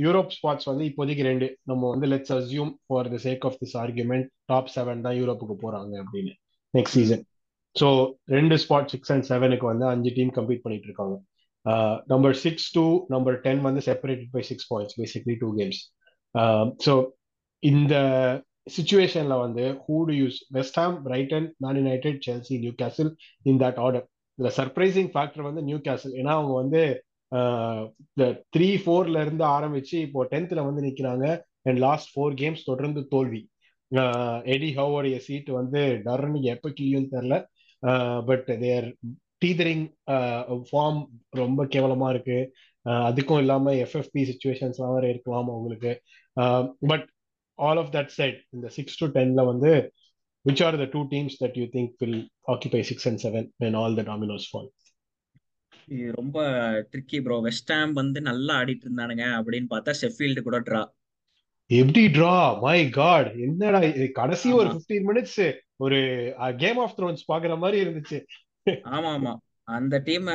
[SPEAKER 1] யூரோப் ஸ்பாட்ஸ் வந்து இப்போதைக்கு ரெண்டு. நம்ம வந்து let's assume for the sake of this argument top seven தான் யூரோப்புக்கு போறாங்க அப்படின்னு. நெக்ஸ்ட் சீசன் ஸோ ரெண்டு ஸ்பாட் சிக்ஸ் அண்ட் செவனுக்கு வந்து அஞ்சு டீம் கம்ப்ளீட் பண்ணிட்டு இருக்காங்க number six to number ten வந்து separated by six points basically two games so இந்த சுச்சுவேஷன்ல வந்து who do use West Ham Brighton Man United Chelsea Newcastle in that order இந்த சர்ப்ரைசிங் ஃபேக்டர் வந்து நியூ கேசில் ஏன்னா அவங்க வந்து இந்த த்ரீ ஃபோர்ல இருந்து ஆரம்பிச்சு இப்போ டென்த்ல வந்து நிக்கிறாங்க. அண்ட் லாஸ்ட் ஃபோர் கேம்ஸ் தொடர்ந்து தோல்வி. எடி ஹவோடைய சீட் வந்து டர்னு எப்போ கிளியும் தெரில பட் தேர் டீதரிங் ஃபார்ம் ரொம்ப கேவலமா இருக்கு. அதுக்கும் இல்லாம எஃப்எஃபி சுச்சுவேஷன்ஸ்லாம் வேற இருக்கலாம் அவங்களுக்கு. But all of that set இந்த சிக்ஸ் டு டென்ல வந்து which are the two teams that you think will occupy six and seven when all the dominoes fall
[SPEAKER 2] இது ரொம்ப ட்ரிக்கி ப்ரோ வெஸ்ட் வந்து நல்லா ஆடிட்டு இருந்தானுங்க. அப்படின்னு பார்த்தா ஷெஃபீல்டு கூட ட்ரா
[SPEAKER 1] எப்படி ட்ரா மை காட் என்னடா இது? கடைசி ஒரு பிப்டீன் மினிட்ஸ் ஒரு கேம் ஆஃப் த்ரோன்ஸ் பாக்குற மாதிரி இருந்துச்சு.
[SPEAKER 2] ஆமா ஆமா அந்த டீம்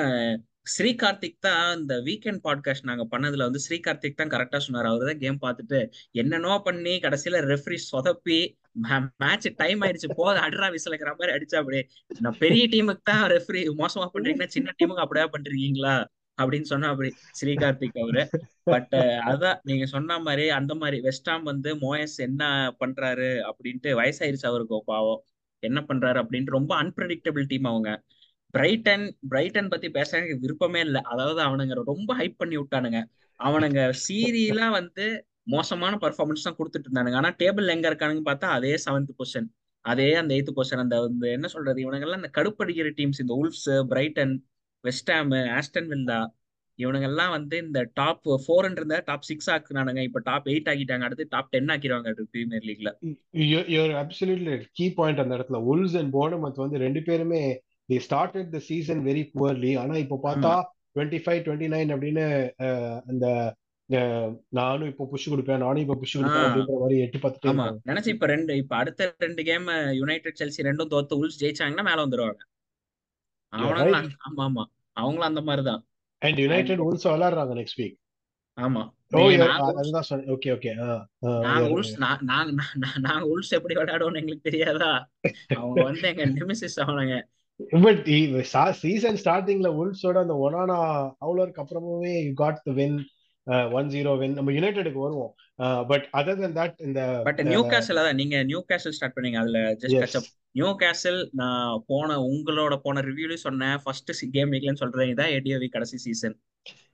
[SPEAKER 2] ஸ்ரீ கார்த்திக் தான் இந்த வீக்கெண்ட் பாட்காஸ்ட் நாங்க பண்ணதுல வந்து ஸ்ரீ கார்த்திக் தான் கரெக்டா சொன்னார். அவரு தான் கேம் பார்த்துட்டு என்னென்னோ பண்ணி கடைசியில ரெஃப்ரி சொதப்பி மேட்ச் டைம் ஆயிடுச்சு. போத அட்ரா விசிலக்கிற மாதிரி அடிச்சா அப்படியே. நான் பெரிய டீமுக்கு தான் ரெஃப்ரி மோசமா பண்றீங்கன்னா சின்ன டீமுக்கு அப்படியே பண்றீங்களா? அப்படின்னு சொன்னா அப்படி ஸ்ரீகார்த்திக் அவரு பட் uh, அதான் நீங்க சொன்ன மாதிரி அந்த மாதிரி வெஸ்டாம் வந்து மோயஸ் என்ன பண்றாரு அப்படின்ட்டு வயசாயிருச்சு அவருக்கு பாவம். என்ன பண்றாரு அப்படின்ட்டு ரொம்ப அன்பிரடிக்டபிள் டீம் அவங்க. பிரைட்டன் பிரைட்டன் பத்தி பேச எனக்கு விருப்பமே இல்லை. அதாவது அவனுங்க ரொம்ப ஹைப் பண்ணி விட்டானுங்க. அவனுங்க சீரியலா வந்து மோசமான பர்ஃபார்மன்ஸ் தான் கொடுத்துட்டு இருந்தானுங்க. ஆனா டேபிள் எங்க இருக்கானுங்க பார்த்தா அதே செவன்த் பொசிஷன் அதே அந்த எய்த் பொசிஷன் அந்த இந்த என்ன சொல்றது? இவனுங்கெல்லாம் அந்த கடுப்படிக்கிற டீம்ஸ் இந்த Wolves Brighton West Ham Aston Villa இவனுங்கெல்லாம் வந்து இந்த டாப் ஃபோர்ன்ற இருந்தா டாப் சிக்ஸ் ஆக்குனானுங்க. இப்ப டாப் எயிட் ஆக்கிட்டாங்க. அடுத்து டாப் டென் ஆக்கிடுவாங்க பிரீமியர் லீக்ல
[SPEAKER 1] யூர் அப்சல்யூட்லி கீ பாயிண்ட் அந்த இடத்துல. உல்ஸ் அண்ட் போனமத் வந்து ரெண்டு பேருமே the started the season very poorly ஆனா இப்போ பார்த்தா டுவெண்ட்டி ஃபைவ் டுவெண்ட்டி நைன் அப்படின்னு அந்த நானும் இப்போ புஷ் கொடுப்பேன். நானும் இப்போ புஷ் கொடுப்பேன் அப்படின்ற மாதிரி எட்டு பத்து
[SPEAKER 2] ஆமா. நினைச்சு இப்ப ரெண்டு இப்ப அடுத்த ரெண்டு கேம் யுனைடெட் செல்சி ரெண்டும் தோத்து உல்ஸ் ஜெயிச்சாங்கன்னா மேல வந்துருவாங்க. ஆமா ஆமா அவங்களும் அந்த
[SPEAKER 1] அண்ட் யுனைடெட் உல்ஸ் விளையாடுறாங்க நெக்ஸ்ட் வீக்
[SPEAKER 2] ஆமா.
[SPEAKER 1] ஓகே ஓகே
[SPEAKER 2] நாங்க உல்ஸ் நாங்க நாங்க உல்ஸ் எப்படி விளையாடுவோம்னு எங்களுக்கு தெரியாதா? அவங்க வந்து எங்க நிமிசிஸ் ஆனாங்க
[SPEAKER 1] பட் சீசன் ஸ்டார்டிங்ல உல்ஸோட அந்த ஒனானா அவ்வளோக்கு அப்புறமே you got the win one zero win நம்ம யுனைடெடுக்கு வருவோம். பட் அதர் தென் தட் இந்த
[SPEAKER 2] பட் நியூ கேசல் நீங்க நியூ கேசல் ஸ்டார்ட் பண்ணீங்க அதுல ஜஸ்ட் நியூ கேசல் நான் போன உங்களோட போன ரிவ்யூலயும் சொன்னேன். ஃபர்ஸ்ட் கேம் வீக்லன்னு சொல்றேன். இதான் ஏடிஓவி கடைசி சீசன்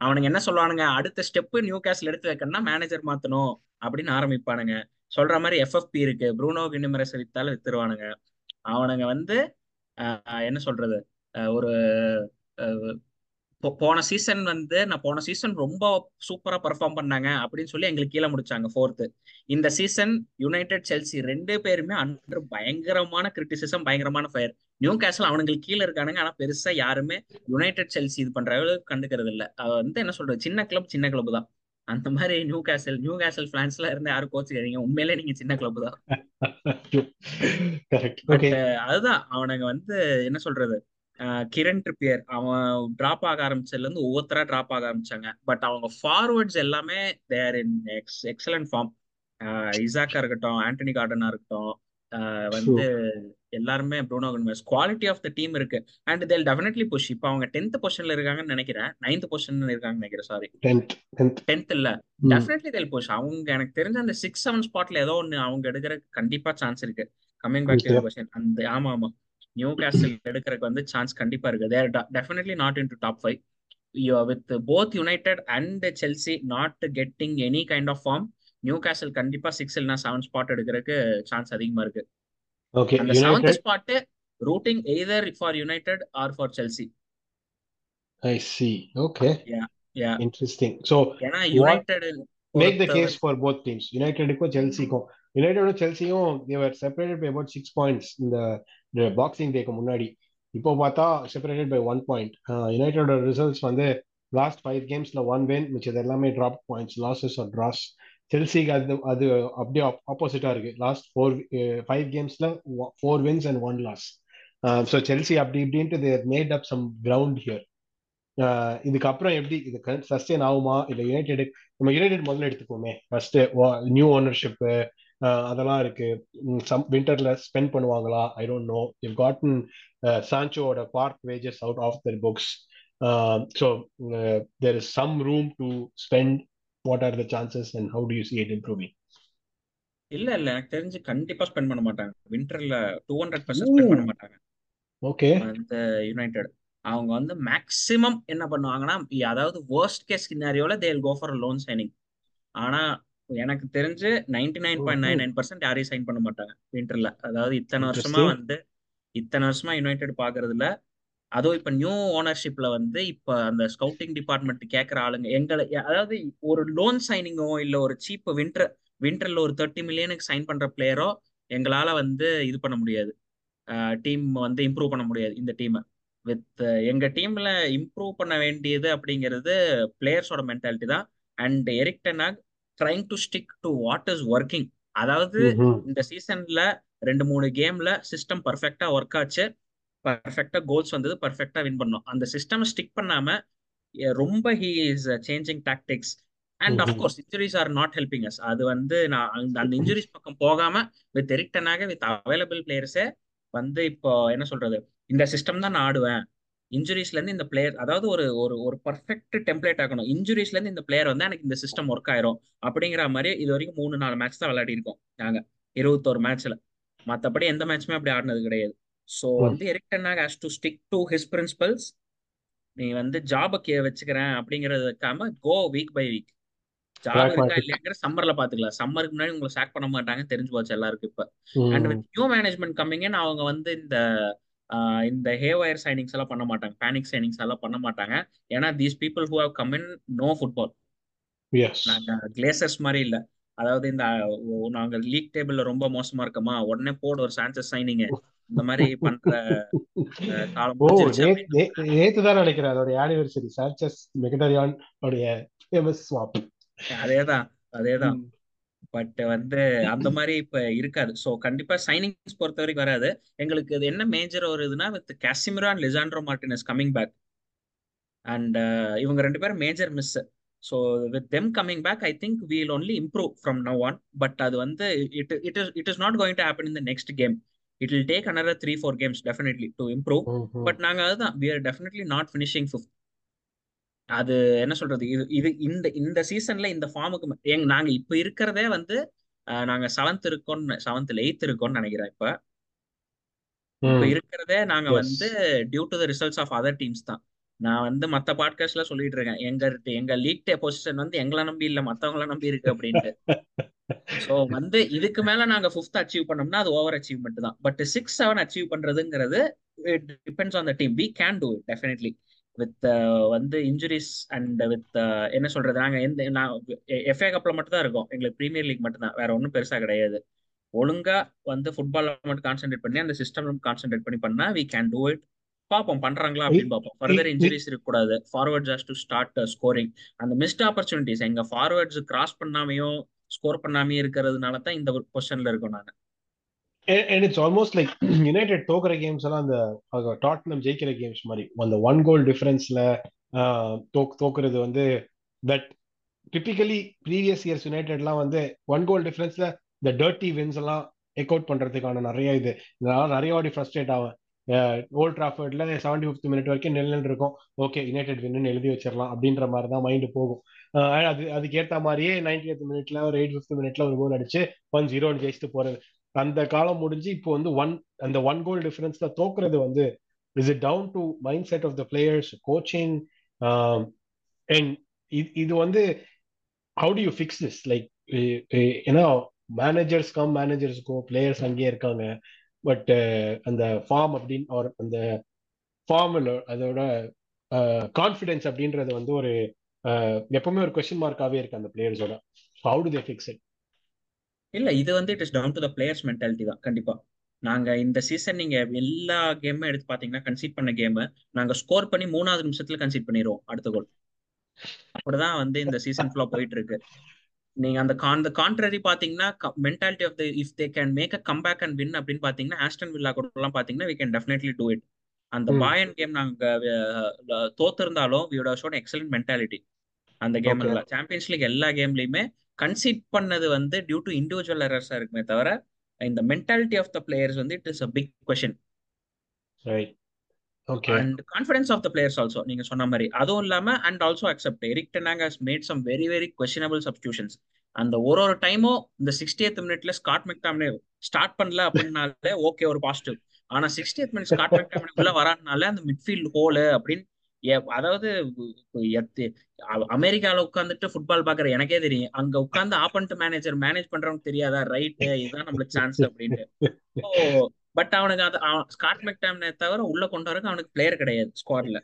[SPEAKER 2] அவனுங்க என்ன சொல்லுவானுங்க? அடுத்த ஸ்டெப் நியூ கேசல் எடுத்து வைக்கணும்னா மேனேஜர் மாத்தணும் அப்படின்னு ஆரம்பிப்பானுங்க. சொல்ற மாதிரி எஃப்எஃப்பி இருக்கு. ப்ரூனோ கினிமரஸ் வித்தாலும் வித்துருவானுங்க. அவனுங்க வந்து என்ன சொல்றது? ஒரு போன சீசன் வந்து நான் போன சீசன் ரொம்ப சூப்பரா பர்ஃபார்ம் பண்ணாங்க அப்படின்னு சொல்லி எங்களுக்கு கீழே முடிச்சாங்க ஃபோர்த்து இந்த சீசன் யுனைடெட் செல்சி ரெண்டு பேருமே அண்டர் பயங்கரமான கிரிட்டிசிசம் பயங்கரமான ஃபயர் நியூ கேசல் அவனுங்களுக்கு கீழே இருக்கானுங்க ஆனா பெருசா யாருமே யுனைடெட் செல்சி இது பண்ற அளவுக்கு கண்டுக்கிறது இல்ல. வந்து என்ன சொல்றது சின்ன கிளப் சின்ன கிளப் தான். அந்த மாதிரி நியூ கேசல் நியூ கேசல் பிளான்ஸ்ல இருந்து யாரும் கோச்சுக்கிறீங்க உண்மையிலே நீங்க சின்ன கிளப் தான். அதுதான் அவனுங்க வந்து என்ன சொல்றது கிரண் ட்ரிப்பியர். அவன் டிராப் ஆக ஆரம்பிச்சதுல இருந்து ஒவ்வொருத்தரா டிராப் ஆக ஆரம்பிச்சாங்க. பட் அவங்க ஃபார்வர்ட்ஸ் எல்லாமே தேர் இன் எக்ஸ் எக்ஸலன்ட் ஃபார்ம் இசாக்கா இருக்கட்டும் ஆண்டனி கார்டனா இருக்கட்டும் வந்து எல்லாருமே ப்ரூனோ கன்வெர்ஸ் குவாலிட்டி ஆஃப் த டீம் இருக்கு. அண்ட் தேல் டெஃபினெட்லி புஷ் இப்போ அவங்க டென்த் பொசிஷன்ல இருக்காங்கன்னு நினைக்கிறேன். நைன்த் பொசிஷன்ல இருக்காங்கன்னு நினைக்கிறேன் சாரி டென்த் இல்ல. டெஃபினெட்லி தேல் புஷ் அவங்க எனக்கு தெரிஞ்ச அந்த சிக்ஸ் செவன் ஸ்பாட்ல ஏதோ ஒன்னு அவங்க எடுக்கிற கண்டிப்பா சான்ஸ் இருக்கு. கம்மிங் பேக் டு கொஸ்டின் அந்த ஆமா ஆமா. நியூ கேசல் எடுக்கிறதுக்கு வந்து சான்ஸ் கண்டிப்பா இருக்கு. They're definitely not in to top five with both United and Chelsea not getting any kind of form Newcastle கண்டிப்பா சிக்ஸ் இல்லைனா செவன் ஸ்பாட் எடுக்கிறதுக்கு சான்ஸ் அதிகமா இருக்கு.
[SPEAKER 1] ஓகே
[SPEAKER 2] அந்த seventh spot rooting either for United or for Chelsea
[SPEAKER 1] I see okay
[SPEAKER 2] yeah yeah
[SPEAKER 1] interesting so
[SPEAKER 2] ஏன்னா United
[SPEAKER 1] make the case for both teams யுனைடெடுக்கும் செல்சிக்கும் யுனைடெடும் செல்சியும் they were separated by about six points இந்த boxing டேக்கு முன்னாடி. இப்போ பார்த்தா separated by one point யுனைடெடோட results வந்து லாஸ்ட் ஃபைவ் கேம்ஸ்ல ஒன் வின் மிச்சது எல்லாமே drop points losses or draws செல்சிக்கு அது அது அப்படியே ஆப்போசிட்டா இருக்கு. Last four five கேம்ஸ்ல four wins and one loss so Chelsea அப்படி இப்படின்ட்டு they made up some ground here இதுக்கப்புறம் எப்படி? இது சஸ்டெயின் ஆகுமா? இல்லை யுனைடெட் நம்ம யுனைடெட் முதல்ல எடுத்துக்கோமே ஃபர்ஸ்ட் நியூ ஓனர்ஷிப் அதெல்லாம் இருக்கு. சம் விண்டர்ல ஸ்பெண்ட் பண்ணுவாங்களா? I don't know you gotten சான்சோட park wages out of their books so there is some room to spend what are the chances and how do you see it improving
[SPEAKER 2] இல்ல இல்ல. எனக்கு தெரிஞ்சு கண்டிப்பா spend பண்ண மாட்டாங்க. விண்டர்ல two hundred percent spend பண்ண மாட்டாங்க.
[SPEAKER 1] ஓகே
[SPEAKER 2] அந்த யுனைடெட் அவங்க வந்து மேக்சிமம் என்ன பண்ணுவாங்கன்னா அதாவது வேர்ஸ்ட் கேஸ் சினாரியோல தேல் கோ ஃபார் லோன் சைனிங் ஆனா எனக்கு தெரிஞ்சு ninety nine point nine nine percent யாரையும் சைன் பண்ண மாட்டாங்க. விண்டர்ல அதாவது இத்தனை வருஷமா வந்து இத்தனை வருஷமா யுனைடெட் பாக்குறதுல அதுவும் இப்ப நியூ ஓனர்ஷிப்ல வந்து இப்ப அந்த ஸ்கவுட்டிங் டிபார்ட்மெண்ட் கேட்கற ஆளுங்க எங்களை அதாவது ஒரு லோன் சைனிங்கோ இல்ல ஒரு சீப் விண்டர் விண்டர்ல ஒரு தேர்ட்டி மில்லியனுக்கு சைன் பண்ற பிளேயரோ எங்களால வந்து இது பண்ண முடியாது. டீம் வந்து இம்ப்ரூவ் பண்ண முடியாது இந்த டீமை வித் எங்க டீம்ல இம்ப்ரூவ் பண்ண வேண்டியது அப்படிங்கிறது பிளேயர்ஸோட மென்டாலிட்டி தான். And Erik Ten Hag trying to stick to what is working அதாவது இந்த சீசன்ல ரெண்டு மூணு கேம்ல சிஸ்டம் பர்ஃபெக்டா ஒர்க் ஆச்சு. பர்ஃபெக்டா கோல்ஸ் வந்தது பர்ஃபெக்டா வின் பண்ணோம். அந்த சிஸ்டம் ஸ்டிக் பண்ணாம ரொம்ப he is changing tactics and of course injuries are not helping us அது வந்து நான் அந்த இன்ஜுரிஸ் பக்கம் போகாம with Erik Ten Hag with available பிளேயர்ஸே வந்து இப்போ என்ன சொல்றது? இந்த சிஸ்டம் தான் நான் ஆடுவேன். இன்ஜுரிஸ்ல இருந்து இந்த பிளேயர் அதாவது ஒரு ஒரு ஒரு பர்ஃபெக்ட் டெம்ப்ளேட் ஆகணும் இன்ஜுரிஸ்ல இருந்து இந்த பிளேயர் வந்து எனக்கு இந்த சிஸ்டம் ஒர்க் ஆயிரும். அப்படிங்கிற மாதிரி இது வரைக்கும் மூணு நாலு மேட்ச் தான் விளையாடி இருக்கோம் நாங்க. இருபத்தோரு மேட்ச்ல மற்றபடி எந்த மேட்சுமே அப்படி ஆடினது கிடையாது. ஸோ வந்து Erik Ten Hag has to stick to his principles நீ வந்து ஜாபை வச்சுக்கிறேன் அப்படிங்கறது வைக்காம go week by week job இருக்கா இல்லையாங்கிற சம்மர்ல பாத்துக்கலாம். சம்மருக்கு முன்னாடி உங்களை சாக் பண்ண மாட்டாங்க தெரிஞ்சு போச்சு எல்லாருக்கும் இப்ப. And with new management coming அவங்க வந்து இந்த இந்த ஹே வயர் சைனிங்ஸ் எல்லாம் பண்ண மாட்டாங்க. பேனிக் சைனிங்ஸ் எல்லாம் பண்ண மாட்டாங்க. ஏன்னா these people who have come in know football நாங்க கிளேசர்ஸ் மாதிரி இல்ல. அதாவது இந்த நாங்க லீக் டேபிள்ல ரொம்ப மோசமா இருக்கமா? உடனே போடு ஒரு சான்சஸ் சைனிங் இந்த மாதிரி பண்ற
[SPEAKER 1] காலம் நேத்து தான் நினைக்கிறேன். அதோட ஆனிவர்சரி சான்சஸ் மெகடரியான் உடைய ஃபேமஸ் ஸ்வாப்
[SPEAKER 2] அதேதான். அதேதான் பட் வந்து அந்த மாதிரி இப்ப இருக்காது. ஸோ கண்டிப்பா சைனிங்ஸ் பொறுத்த வரைக்கும் வராது. எங்களுக்கு இது என்ன மேஜர் வருதுன்னா with Casemiro and Lisandro Martinez coming back and இவங்க ரெண்டு பேரும் major miss so with them coming back I think we'll only improve from now on but அது வந்து it it is it is not going to happen in the next game it will take another three four games definitely to improve but நாங்கள் அதுதான் we are definitely not finishing fifth அது என்ன சொல்றது? இது இது இந்த இந்த சீசன்ல இந்த ஃபார்முக்கு எங் நாங்க இப்ப இருக்கிறதே வந்து நாங்க செவன்த் இருக்கோம்னு செவன்த்ல எயித் இருக்கோம்னு நினைக்கிறேன் இப்ப. இப்ப இருக்கிறதே நாங்க வந்து due to the results of other teams தான். நான் வந்து மத்த பாட்காஸ்ட்ல சொல்லிட்டு இருக்கேன். எங்க எங்க லீக் டே பொசிஷன் வந்து எங்களை நம்பி இல்ல மத்தவங்கள நம்பி இருக்கு அப்படின்ட்டு. சோ வந்து இதுக்கு மேல நாங்க ஃபிஃப்த் அச்சீவ் பண்ணோம்னா அது ஓவர் அச்சீவ்மெண்ட் தான். பட் சிக்ஸ் செவன் அச்சீவ் பண்றதுங்கிறது it depends on the team we can do it definitely with வந்து இன்ஜுரிஸ் அண்ட் வித் என்ன சொல்றது? நாங்க எந்த நான் எஃப்ஏ கப்ல மட்டும் தான் இருக்கோம். எங்களுக்கு பிரீமியர் லீக் மட்டும் தான் வேற ஒன்றும் பெருசா கிடையாது. ஒழுங்கா வந்து ஃபுட்பால்ல மட்டும் கான்சென்ட்ரேட் பண்ணி அந்த சிஸ்டம் கான்சென்ட்ரேட் பண்ணி பண்ணா வி கேன் டூ இட் பார்ப்போம் பண்றாங்களா அப்படின்னு பார்ப்போம். ஃபர்தர் இன்ஜுரிஸ் இருக்கக்கூடாது. Forward has to start scoring அந்த மிஸ்ட் ஆப்பர்ச்சுனிட்டிஸ் எங்க ஃபார்வர்ட்ஸ் கிராஸ் பண்ணாமையும் ஸ்கோர் பண்ணாமையும் இருக்கிறதுனால தான் இந்த பொசிஷன்ல இருக்கோம் நான்
[SPEAKER 1] and it's almost like United தோக்குற games எல்லாம் அந்த டாட்னம் ஜெயிக்கிற கேம்ஸ் மாதிரி. அந்த ஒன் கோல் டிஃபரன்ஸ்ல தோக் தோக்குறது வந்து தட் டிபிக்கலி ப்ரீவியஸ் இயர்ஸ் யுனைடெட்லாம் வந்து ஒன் கோல் டிஃபரன்ஸ்ல இந்த டர்ட்டி வின்ஸ் எல்லாம் எக் அவுட் பண்றதுக்கான நிறைய இது. இதனால நிறைய வாடி ஃப்ரஸ்ட்ரேட் ஆகும் ஓல்ட் ட்ராஃபர்ட்ல செவன்டி ஃபிஃப்த் மினிட் வரைக்கும் நெல் நெல் இருக்கும் ஓகே யுனைடெட் வின்னு எழுதி வச்சிடலாம் அப்படின்ற மாதிரி தான் மைண்டு போகும். அது அதுக்கு ஏற்ற மாதிரியே நைன்டி எய்த் மினிட்ல ஒரு எயிட் ஃபிஃப்த் மினிட்ல ஒரு கோல் அடிச்சு ஒன் ஜீரோன்னு ஜெயிச்சுட்டு போறது. அந்த காலம் முடிஞ்சு இப்போ வந்து ஒன் அந்த ஒன் கோல் டிஃபரன்ஸ்ல தோக்குறது வந்து is it down to mindset of the players coaching and இது வந்து how do you fix this like ஏன்னா மேனேஜர்ஸ் கம் மேனேஜர்ஸ்க்கோ பிளேயர்ஸ் அங்கேயே இருக்காங்க. பட் eh, அந்த ஃபார்ம் அப்படின்னு ஒரு அந்த ஃபார்மில் அதோட eh, கான்ஃபிடென்ஸ் அப்படின்றது வந்து ஒரு eh, எப்பவுமே ஒரு கொஸ்டின் மார்க்காகவே இருக்கு அந்த பிளேயர்ஸோட how do they fix it
[SPEAKER 2] இல்ல இது வந்து it is down to the players mentality தான் கண்டிப்பா. நாங்க இந்த சீசன் நீங்க எல்லா கேமும் எடுத்து பாத்தீங்கன்னா கன்சீட் பண்ண கேம் நாங்க ஸ்கோர் பண்ணி மூணாவது நிமிஷத்துல கன்சீட் பண்ணிடுவோம் அடுத்த கோல் அப்படிதான் வந்து இந்த சீசன் ஃபுல்லா போயிட்டு இருக்கு நீங்க அந்த கான் த கான்ட்ரரி பாத்தீங்கன்னா mentality of the if they can make a come back and win அப்படின்னு பாத்தீங்கன்னா ஆஸ்டன் வில்லா கூட எல்லாம் பாத்தீங்கன்னா we can definitely do it அந்த பாயன் கேம் நாங்க அஹ், தோத்திருந்தாலும் வியோட ஷோன் எக்ஸலன்ட் மென்டாலிட்டி அந்த கேம் எல்லாம் சாம்பியன்ஸ் லீக் எல்லா கேம்லயுமே கன்சீட் பண்ணது வந்து டியூ டு இண்டிவிஜுவல் எரர்ஸா இருக்குமே தவிர இந்த மென்டாலிட்டி ஆஃப் த பிளேயர்ஸ் வந்து it is a big question
[SPEAKER 1] right okay
[SPEAKER 2] and confidence of the players also நீங்க சொன்ன மாதிரி. அதுவும் இல்லாம and also except Erik Ten Hag has made some very very questionable substitutions அந்த ஒரு ஒரு டைமும் இந்த சிக்ஸ்டியத் மினிட்ல ஸ்காட் மெக்டாம்னே ஸ்டார்ட் பண்ணல அப்படின்னாலே ஓகே ஒரு பாசிட்டிவ் ஆனா சிக்ஸ்டியத் மினிட் ஸ்காட் மெக்டாம்னே உள்ள வராதனால அந்த மிட்ஃபீல்ட் ஹோலு அப்படின்னு அதாவது அமெரிக்கால உட்காந்துட்டு ஃபுட்பால் பாக்குற எனக்கே தெரியும். அங்க உட்காந்து ஆப்பன்ட் மேனேஜர் மேனேஜ் பண்றவங்க தெரியாதா? ரைட் இதுதான் நம்மளுக்கு சான்ஸ் அப்படின்ட்டு. பட் அவனுக்கு அது ஸ்காட் மெக்டாம்னே தவிர உள்ள கொண்டு வரக்கு அவனுக்கு பிளேயர் கிடையாது ஸ்குவாட்ல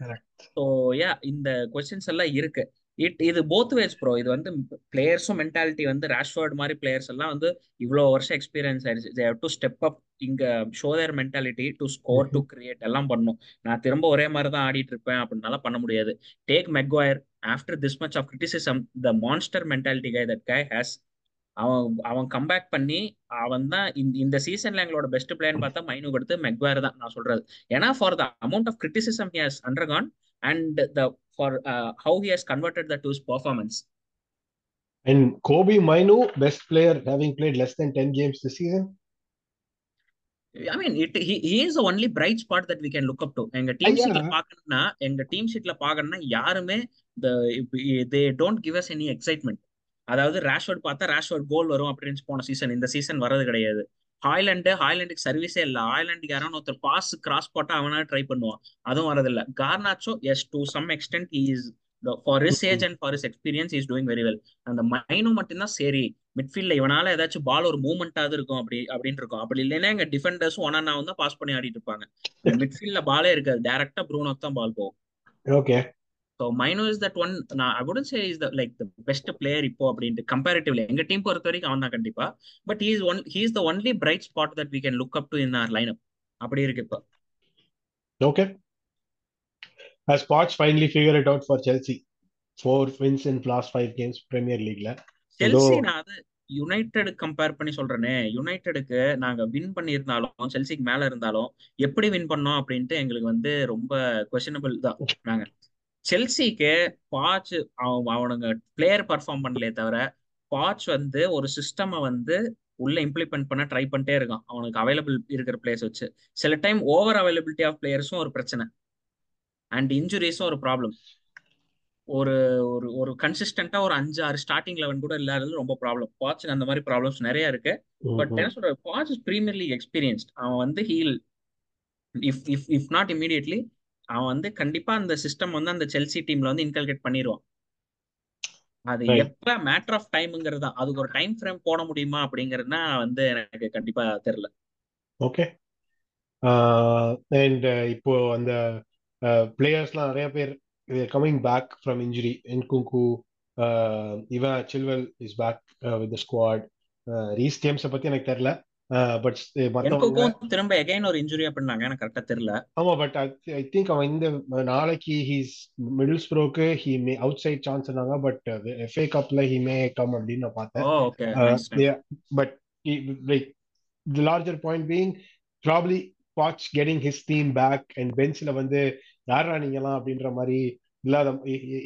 [SPEAKER 2] ஸோ யா இந்த கொஸ்டின்ஸ் எல்லாம் இருக்கு. இட் இது போத் வேஸ் ப்ரோ இது வந்து பிளேயர்ஸும் மென்டாலிட்டி வந்து ராஷ்வர்ட் மாதிரி பிளேயர்ஸ் எல்லாம் வந்து இவ்வளோ வருஷம் எக்ஸ்பீரியன்ஸ் ஆயிடுச்சு. தே டு ஸ்டெப் அப் இங்க show their mentality to score to create எல்லாம் பண்ணும். நான் திரும்ப ஒரே மாதிரி தான் ஆடிட்டு இருப்பேன். அப்படின்னால பண்ண முடியாது. Take Maguire after this much of criticism the monster mentality guy that guy has அவன் அவன் கம்பேக் பண்ணி அவன் தான் இந்த சீசன்ல எங்களோட பெஸ்ட் பிளேயர்னு பார்த்தா மைனு கொடுத்து மெக்வாயர் தான் நான் சொல்றது. ஏன்னா for the amount of criticism he has undergone and the for how he has converted the to performance
[SPEAKER 1] And Kobe Mainu, best player, having played less than 10 games this season.
[SPEAKER 2] I mean it he is only bright spot that we can look up to எங்க team. ஷீட்ல பாக்கணும்னா எங்க team ஷீட்ல பாக்கணும்னா யாருமே they don't give us any excitement அதாவது Rashford பார்த்தா ரேஷ்வர்ட் கோல் வரும் அப்படின்னு போன சீசன் இந்த சீசன் வர்றது கிடையாது. ஹாய்லாண்டு ஹாய்லாண்டுக்கு சர்வீஸே இல்லை. ஹாய்லாண்டுக்கு யாராவது ஒருத்தர் பாஸ் கிராஸ் போட்டா அவனா ட்ரை பண்ணுவான். அதுவும் வரதில்ல Garnacho is to some extent is for his age and for his experience is doing very well அந்த மைனு மட்டும்தான் சரி. மிட்ஃபீல்ட்ல இவனால ஏதாச்சும் பால் ஒரு மூவ்மெண்டாவது இருக்கும் அப்படி அப்படின்னு இருக்கும் அப்படி இல்லைன்னா எங்க டிஃபெண்டர்ஸும் ஒன் அண்ட் தான் பாஸ் பண்ணி ஆடிட்டு இருப்பாங்க மிட்ஃபீல்ட்ல பாலே இருக்காது டேரக்டா ப்ரூனோக்கு தான் பால் போகும்
[SPEAKER 1] Okay.
[SPEAKER 2] So Mainoo is that one நான் I wouldn't say is the like the best player இப்போ அப்படின்ட்டு கம்பேரிட்டிவ்லி எங்க டீம் பொறுத்த வரைக்கும் அவன் தான் கண்டிப்பா but he's one he's the only bright spot that we can look up to in our lineup அப்படி இருக்கு இப்போ
[SPEAKER 1] Poch finally figured it out for Chelsea? Four wins in last five games Premier League. la.
[SPEAKER 2] Chelsea நான் அது United compare பண்ணி சொல்றேனே. யுனைடெடுக்கு நாங்க win பண்ணியிருந்தாலும் செல்சிக்கு மேல இருந்தாலும் எப்படி வின் பண்ணோம் அப்படின்ட்டு எங்களுக்கு வந்து ரொம்ப கொஸ்டினபிள் தான். நாங்க செல்சிக்கு பாச் அவனுங்க பிளேயர் பர்ஃபார்ம் பண்ணலே தவிர பாச் வந்து ஒரு சிஸ்டமை வந்து உள்ள இம்ப்ளிமெண்ட் பண்ண ட்ரை பண்ணிட்டே இருக்கான். அவனுக்கு அவைலபிள் இருக்கிற பிளேயர்ஸ் வச்சு. சில டைம் ஓவர் அவைலபிலிட்டி ஆஃப் பிளேயர்ஸும் ஒரு பிரச்சனை. அண்ட் இன்ஜுரிஸும் ஒரு ப்ராப்ளம் ஒரு ஒரு ஒரு கன்சிஸ்டண்டா ஒரு அஞ்சு ஆறு ஸ்டார்டிங் லெவன் கூட இல்லாதது ரொம்ப ப்ராப்ளம் பாச்சுக்கு அந்த மாதிரி ப்ராப்ளம்ஸ் நிறைய இருக்கு. பட். என்ன சொல்ற Poch is Premier League experienced அவன் வந்து he'll if if if not immediately அவன் வந்து கண்டிப்பா அந்த சிஸ்டம் வந்து அந்த செல்சி டீம்ல வந்து இன்கல்கேட் பண்ணிடுவான் அது. எப்ப மேட்டர் ஆஃப் டைம்ங்கிறது தான். அதுக்கு ஒரு டைம் ஃப்ரேம் போட முடியுமா அப்படிங்கிறதுனா வந்து எனக்கு கண்டிப்பா தெரியல.
[SPEAKER 1] Okay. அண்ட் இப்போ அந்த பிளேயர்ஸ்லாம் நிறைய பேர் coming back from injury Nkunku இவன் Chilwell is back with the squad Reece ஜேம்ஸை பத்தி எனக்கு தெரியல பட் மற்றவங்க
[SPEAKER 2] திரும்ப எகைன் ஒரு இன்ஜுரி அப்படின்னாங்க. எனக்கு கரெக்டா தெரியல
[SPEAKER 1] ஆமா பட் ஐ திங்க் அவன் இந்த நாளைக்கு ஹீஸ் மிடில் ஸ்ப்ரோக்கு he may outside chance இருந்தாங்க பட் எஃப்ஏ கப்ல ஹி மே கம் அப்படின்னு நான் பார்த்தேன். Uh, like the larger point being probably Poch getting his team back and பெஞ்ச்ல வந்து யாரா நீங்கலாம் அப்படின்ற மாதிரி இல்லாத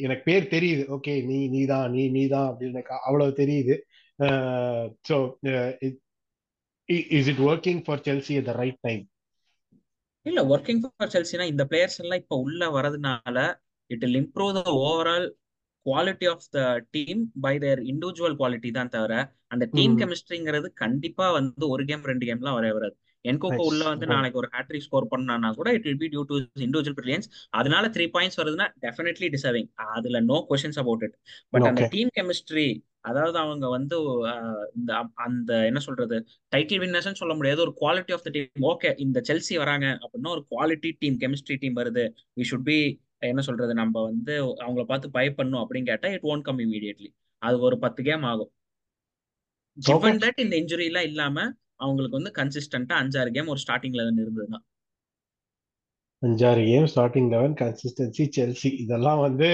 [SPEAKER 1] எனக்கு பேர் தெரியுது. ஓகே நீ நீதான் நீ நீதான் அப்படின்னு எனக்கு அவ்வளவு தெரியுது. So is it working for Chelsea at the right time
[SPEAKER 2] இல்ல ஒர்க்கிங் ஃபார் செல்சினா இந்த பிளேயர்ஸ் எல்லாம் இப்ப உள்ள வரதுனால it will improve the overall quality of the team by their individual quality தான் தவிர அந்த டீம். கெமிஸ்ட்ரிங்கிறது கண்டிப்பா வந்து ஒரு கேம் ரெண்டு கேம்லாம் வரவே வராது. என்கோக்கோ. உள்ள வந்து. நாளைக்கு ஒரு ஹேட்ரிக் ஸ்கோர் பண்ணானா கூட it will be due to individual brilliance அதனால த்ரீ பாயிண்ட்ஸ் வருதுன்னா டெஃபினெட்லி டிசர்விங் அதுல no questions about it but அந்த. டீம் கெமிஸ்ட்ரி அதாவது அவங்க வந்து இந்த அந்த என்ன சொல்றது டைட்டில் வின்னர்ஸ் சொல்ல முடியாது. ஒரு quality of the team okay இந்த செல்சி வராங்க அப்படின்னா ஒரு குவாலிட்டி டீம் கெமிஸ்ட்ரி டீம் வருது. வி ஷுட் பி என்ன சொல்றது நம்ம வந்து அவங்கள பார்த்து பை பண்ணும் அப்படின்னு கேட்டா இட் ஒன்ட் கம் இமீடியட்லி அது ஒரு பத்து கேம் ஆகும். இந்த இன்ஜுரி எல்லாம் இல்லாம அவங்களுக்கு வந்து கன்சிஸ்டன்டா அஞ்சாறு கேம் ஒரு ஸ்டார்டிங்ல இருந்ததுன்னா.
[SPEAKER 1] அஞ்சாறு game starting eleven consistency Chelsea இதெல்லாம் வந்து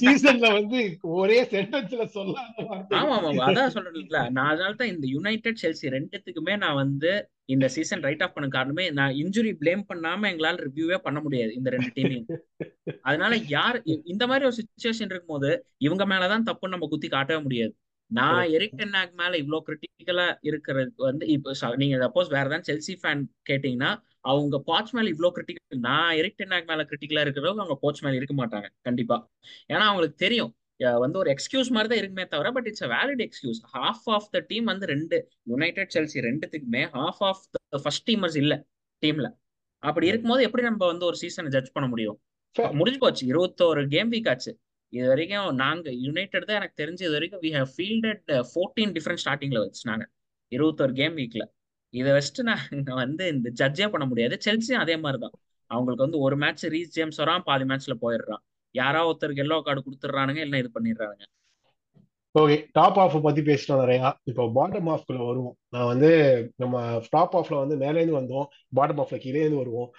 [SPEAKER 1] சீசன்ல வந்து ஒரே சென்டென்ஸ்ல சொல்லாத
[SPEAKER 2] ஆமா ஆமா அதான் சொல்றேன்ல. நான் அதனால தான் இந்த யுனைடெட் செல்சி ரெண்டுத்துக்குமே நான் வந்து இந்த சீசன் ரைட் ஆஃப் பண்ண காரணமே நான் இன்ஜுரி ப்ளேம் பண்ணாம எங்களால ரிவ்யூவே பண்ண முடியாது இந்த ரெண்டு டீமையும் அதனால யார் இந்த மாதிரி ஒரு சுச்சுவேஷன் இருக்கும்போது இவங்க மேலதான் தப்புன்னு நம்ம குத்தி காட்டவே முடியாது. நான். எரிக் டென்னாக் மேல இவ்வளவு கிரிட்டிக்கலா இருக்கிறது வந்து இப்போ நீங்க சப்போஸ் வேற ஏதாவது செல்சி ஃபேன் கேட்டீங்கன்னா அவங்க பாச் மேல இவ்வளவு கிரிட்டிக்கல் நான் எரிக் டென்னாக் மேல கிரிட்டிக்கலா இருக்கிறவங்க அவங்க கோச் மேல இருக்க மாட்டாங்க கண்டிப்பா ஏன்னா அவங்களுக்கு தெரியும் வந்து ஒரு எக்ஸ்கியூஸ் மாதிரி தான் இருக்குமே தவிர but it's valid excuse half of the team வந்து ரெண்டு யுனைடெட் செல்சி ரெண்டுத்துக்குமே half of the first teamers இல்ல டீம்ல அப்படி. இருக்கும்போது எப்படி நம்ம வந்து ஒரு சீசனை ஜட்ஜ் பண்ண முடியும். முடிஞ்சு போச்சு இருபத்தோரு கேம் வீக் ஆச்சு இது வரைக்கும் நாங்க யுனைடெட் தான் எனக்கு தெரிஞ்சு இது வரைக்கும் we have fielded fourteen different ஸ்டார்டிங்ல வச்சு நாங்க. இருபத்தோரு கேம் வீக்ல இதை வச்சுட்டு நாங்க வந்து இந்த ஜட்ஜே பண்ண முடியாது. செல்சியும் அதே மாதிரி தான் அவங்களுக்கு வந்து ஒரு மேட்ச் ரீச் ஜேம்ஸ் வரான் பாதி மேட்ச்ல போயிடுறான். யாரோ ஒருத்தருக்கு எல்லோ கார்டு கொடுத்துட்றானுங்க இல்லை இது பண்ணிடுறானுங்க.
[SPEAKER 1] ஓகே டாப் ஆஃப் பத்தி பேசிட்டோம் நிறையா. இப்போ பாட்டம் ஆஃப்குள்ள வருவோம். நான் வந்து நம்ம டாப் ஆஃப்ல வந்து மேலேருந்து வந்தோம். பாட்டம் ஆஃப்ல கீழே இருந்து வருவோம்.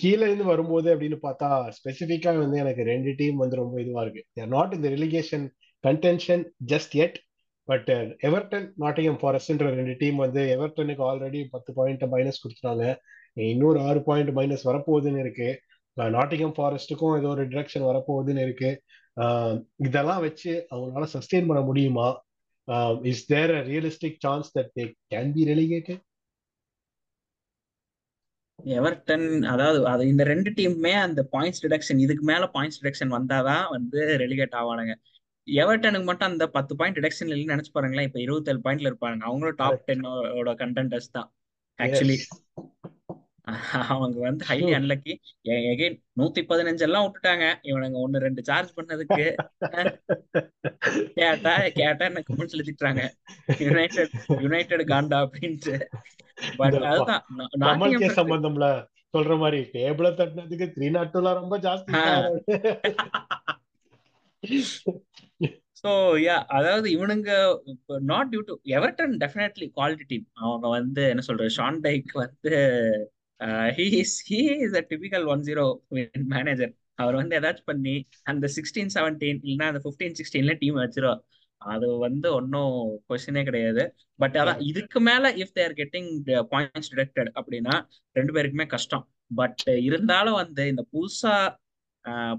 [SPEAKER 1] கீழே இருந்து வரும்போது அப்படின்னு பார்த்தா ஸ்பெசிஃபிக்கா வந்து எனக்கு ரெண்டு டீம் வந்து ரொம்ப இதுவா இருக்கு. தேர் நாட் இந்த relegation contention just yet but Everton Nottingham ஃபாரஸ்ட்ன்ற ரெண்டு டீம் வந்து எவர்டனுக்கு ஆல்ரெடி பத்து பாயிண்ட் மைனஸ் கொடுத்துட்டாங்க. இன்னொரு ஆறு பாயிண்ட் மைனஸ் வரப்போகுதுன்னு இருக்கு. நாட்டிங்கம் ஃபாரஸ்ட்டுக்கும் ஏதோ ஒரு டிரெக்ஷன் வரப்போகுதுன்னு இருக்கு. இதெல்லாம் வச்சு அவங்களால சஸ்டெயின் பண்ண முடியுமா? Is there a realistic chance that they can be relegated
[SPEAKER 2] Everton அதாவது அது இந்த ரெண்டு டீமுமே அந்த பாயிண்ட்ஸ் டிடக்ஷன் இதுக்கு மேல பாயிண்ட்ஸ் டிடக்ஷன் வந்தாதான் வந்து ரெலிகேட் ஆவானுங்க. எவர்டனுக்கு மட்டும் அந்த பத்து பாயிண்ட் டிடக்ஷன் இல்லைன்னு நினைச்சு பாருங்களேன். இப்ப இருபத்தேழு பாயிண்ட்ல இருப்பாங்க அவங்களும் டாப் டென்னோட கண்டென்டர்ஸ் தான். ஆக்சுவலி அவங்க வந்து ஹைலி அன்லக்கி எகைன் நூத்தி பதினஞ்சு எல்லாம் விட்டுட்டாங்க. இவனுங்க ஒன்னு ரெண்டு சார்ஜ் பண்ணதுக்கு. கேட்டா கேட்டா என்ன கமெண்ட்ஸ் எழுதிட்டாங்க யுனைடெட் யுனைடெட் காண்டா அப்படின்ட்டு. பட் அதுதான்
[SPEAKER 1] சம்பந்தம்ல சொல்ற மாதிரி டேபிள தட்டினதுக்கு த்ரீ நாட் டூல ரொம்ப ஜாஸ்தி
[SPEAKER 2] ஸோ யா அதாவது இவனுங்க not due to Everton definitely quality team அவங்க வந்து என்ன சொல்றது ஷான் டைக் வந்து he is he is a typical one zero manager அவர் வந்து ஏதாச்சும் பண்ணி அந்த சிக்ஸ்டீன் செவன்டீன் இல்லைன்னா அந்த ஃபிஃப்டீன் சிக்ஸ்டீன்ல டீம் வச்சிரும். அது வந்து ஒன்றும் கொஸ்டினே கிடையாது. பட் அதான் இதுக்கு மேல if they're getting points detected அப்படின்னா ரெண்டு பேருக்குமே கஷ்டம். பட் இருந்தாலும் வந்து இந்த புதுசா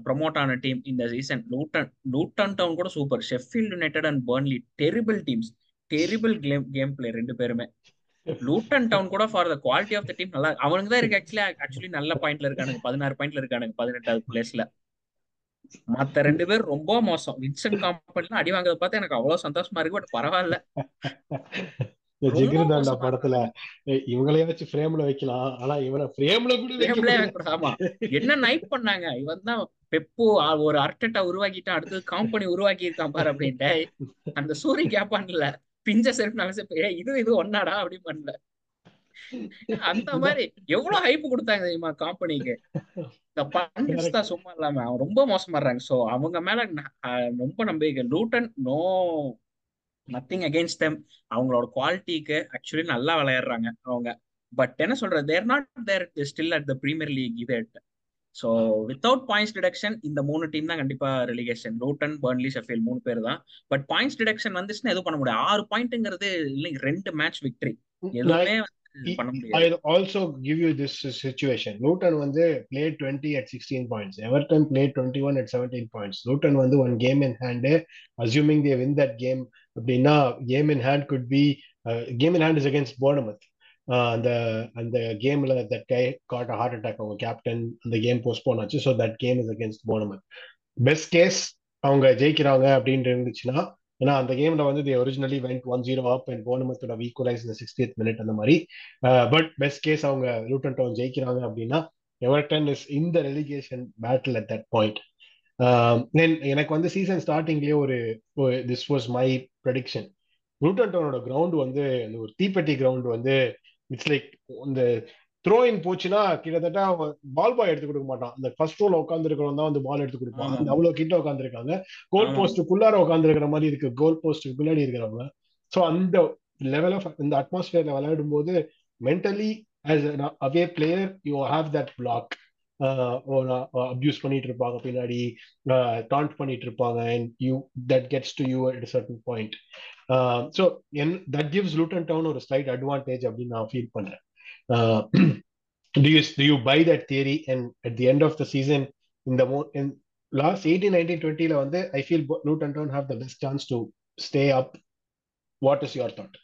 [SPEAKER 2] ப்ரமோட் ஆன டீம் இந்த சீசன் லூட்டன் லூட்டன் டவுன் கூட super Sheffield United and Burnley terrible teams terrible game game play ரெண்டு பேருமே. லூட்டன் டவுன் கூட for the quality of the team நல்லா அவனுக்கு தான் இருக்கு ஆக்சுவலி ஆக்சுவலி நல்ல பாயிண்ட்ல இருக்கானுங்க. பதினாறு பாயிண்ட்ல இருக்கானுங்க பதினெட்டாவது பிளேஸ்ல மத்த ரெண்டு பேர் ரொம்ப மோசம். வின்சென்ட் காம்பனிலாம் அடி வாங்குறத பார்த்து எனக்கு அவ்வளவு சந்தோஷமா இருக்கு பட் பரவாயில்ல.
[SPEAKER 1] ஜிகிருதாண்டா படத்துல. இவங்களையாச்சும் ஃப்ரேம்ல வைக்கலாம். ஆனா இவனை ஃப்ரேம்ல கூட
[SPEAKER 2] ஆமா. என்ன நைட் பண்ணாங்க? இவன் தான் பெப்பு ஒரு அர்டட்டா உருவாக்கிட்டான். அடுத்தது காம்பனி உருவாக்கி இருக்கான் பாரு அப்படின்ட்டு அந்த சூரிய கேப்பான்ல. பிஞ்ச செருப்பு இது இது ஒன்னாடா? அப்படி பண்ணல. அந்த மாதிரி எவ்வளவு ஹைப் கொடுத்தாங்க தெரியுமா கம்பெனிக்கு இந்த பண்டிட்ஸ் தான் சும்மா இல்லாம அவன் ரொம்ப மோசமாடுறாங்க. சோ அவங்க மேல ரொம்ப நம்பிக்கை. Luton no nothing against them அவங்களோட குவாலிட்டிக்கு ஆக்சுவலி நல்லா விளையாடுறாங்க அவங்க. பட் என்ன சொல்றது? They're not they're still at the Premier League இது ஸோ வித்தவுட் பாயிண்ட்ஸ் டிடக்ஷன் இந்த மூணு டீம் தான் கண்டிப்பா ரெலிகேஷன் லூட்டன் பர்ன்லி ஷெஃபீல் மூணு பேர் தான் பட் பாயிண்ட்ஸ் டிடக்ஷன் வந்துச்சுன்னா எதுவும் பண்ண முடியாது ஆறு பாயிண்ட்ங்கிறது இல்லை ரெண்டு மேட்ச் விக்டரி எதுவுமே பண்ண முடியாது
[SPEAKER 1] also give you this situation. Luton வந்து played 20 at 16 points. Everton played 21 at 17 points. Luton வந்து one game in hand. Assuming they win that game, அப்படின்னா game in hand could be uh, game in hand is against Bournemouth. அந்த அந்த கேம்ல that guy got heart attack அவங்க captain அந்த game postpone ஆச்சு. So that game is against Bournemouth best case அவங்க ஜெயிக்கிறாங்க அப்படின்ட்டு இருந்துச்சுன்னா ஏன்னா அந்த கேம்ல வந்து the originally went one zero up and போனமத்தோட equalise இந்த சிக்ஸ்டியத் மினிட் அந்த மாதிரி. பட் பெஸ்ட் கேஸ் அவங்க ரூட்டன் டவுன் ஜெயிக்கிறாங்க அப்படின்னா எவர்டன் இஸ் இந்த relegation battle at that point then எனக்கு வந்து சீசன் ஸ்டார்டிங்லேயே ஒரு this was my prediction Luton டவுனோட ground வந்து அந்த ஒரு தீப்பெட்டி கிரவுண்ட் வந்து இட்ஸ் லைக் இந்த த்ரோ இன் போச்சுன்னா கிட்டத்தட்ட பால் பாய் எடுத்து கொடுக்க மாட்டான். அந்த ஃபர்ஸ்ட் ரோல உட்காந்து இருக்கிறவங்க தான் வந்து பால் எடுத்து கொடுப்பான். அவ்வளவு கிட்ட உட்காந்துருக்காங்க கோல் போஸ்ட்டுக்குள்ளார உட்காந்து இருக்கிற மாதிரி இருக்கு. கோல் போஸ்ட்டுக்கு பின்னாடி இருக்கிறவங்க. ஸோ அந்த லெவல் ஆஃப் இந்த அட்மாஸ்பியர்ல விளையாடும் போது mentally as an away player you have that block. Abuse பண்ணிட்டு இருப்பாங்க பின்னாடி டாண்ட் பண்ணிட்டு இருப்பாங்க and you that gets to you at certain point so and that gives Luton Town ஒரு ஸ்லைட் அட்வான்டேஜ் அப்படின்னு நான் ஃபீல் பண்றேன். do you do you buy that theory and at the end of the season in the in last 18 19 20 வந்து i feel luton town have the best chance to stay up. What is your thought?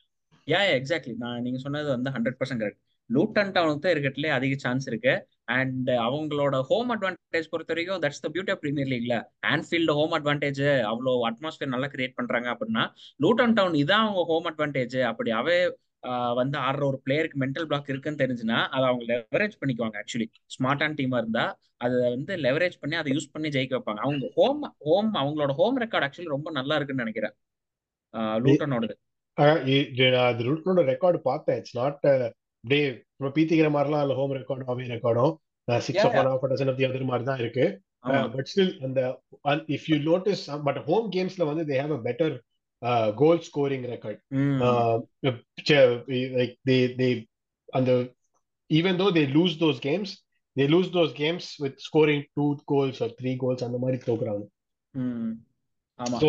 [SPEAKER 2] Yeah exactly நான் நீங்க சொன்னது வந்து hundred percent correct Luton டவுனுக்கு தான் இருக்கிறதுலே அதிக chance இருக்கு. அண்ட் uh, அவங்களோட ஹோம் அட்வான்டேஜ் பொறுத்த வரைக்கும் that's the beauty of Premier லீக்ல Anfield home advantage அவ்வளோ அட்மாஸ்பியர் நல்லா கிரியேட் பண்றாங்க அப்படின்னா லூட்டன் டவுன் இதான் அவங்க ஹோம் அட்வான்டேஜ் அப்படி அவே வந்து ஆடுற ஒரு பிளேயருக்கு மென்டல் பிளாக் இருக்குன்னு தெரிஞ்சுன்னா அதை அவங்க லெவரேஜ் பண்ணிக்குவாங்க ஆக்சுவலி ஸ்மார்ட்டான டீமா இருந்தா அதை வந்து லெவரேஜ் பண்ணி அதை யூஸ் பண்ணி ஜெயிக்க வைப்பாங்க. அவங்க ஹோம் ஹோம் அவங்களோட ஹோம் ரெக்கார்ட் ஆக்சுவலி ரொம்ப நல்லா இருக்குன்னு நினைக்கிறேன். லூட்டனோடது
[SPEAKER 1] அது ரெக்கார்டு பார்த்தேன். இட்ஸ் நாட் டே இப்போ பீத்திக்கிற மாதிரிலாம் இல்லை ஹோம் ரெக்கார்டும் away ரெக்கார்டும் six of one of dozen of the other மாதிரி தான் இருக்கு. பட் ஸ்டில் அந்த if you notice but home கேம்ஸ்ல வந்து they have a better goal scoring record like they they அந்த even though they lose those games they lose those games with scoring two goals or three goals அந்த மாதிரி தோக்குறாங்க.
[SPEAKER 2] ஆமா.
[SPEAKER 1] So,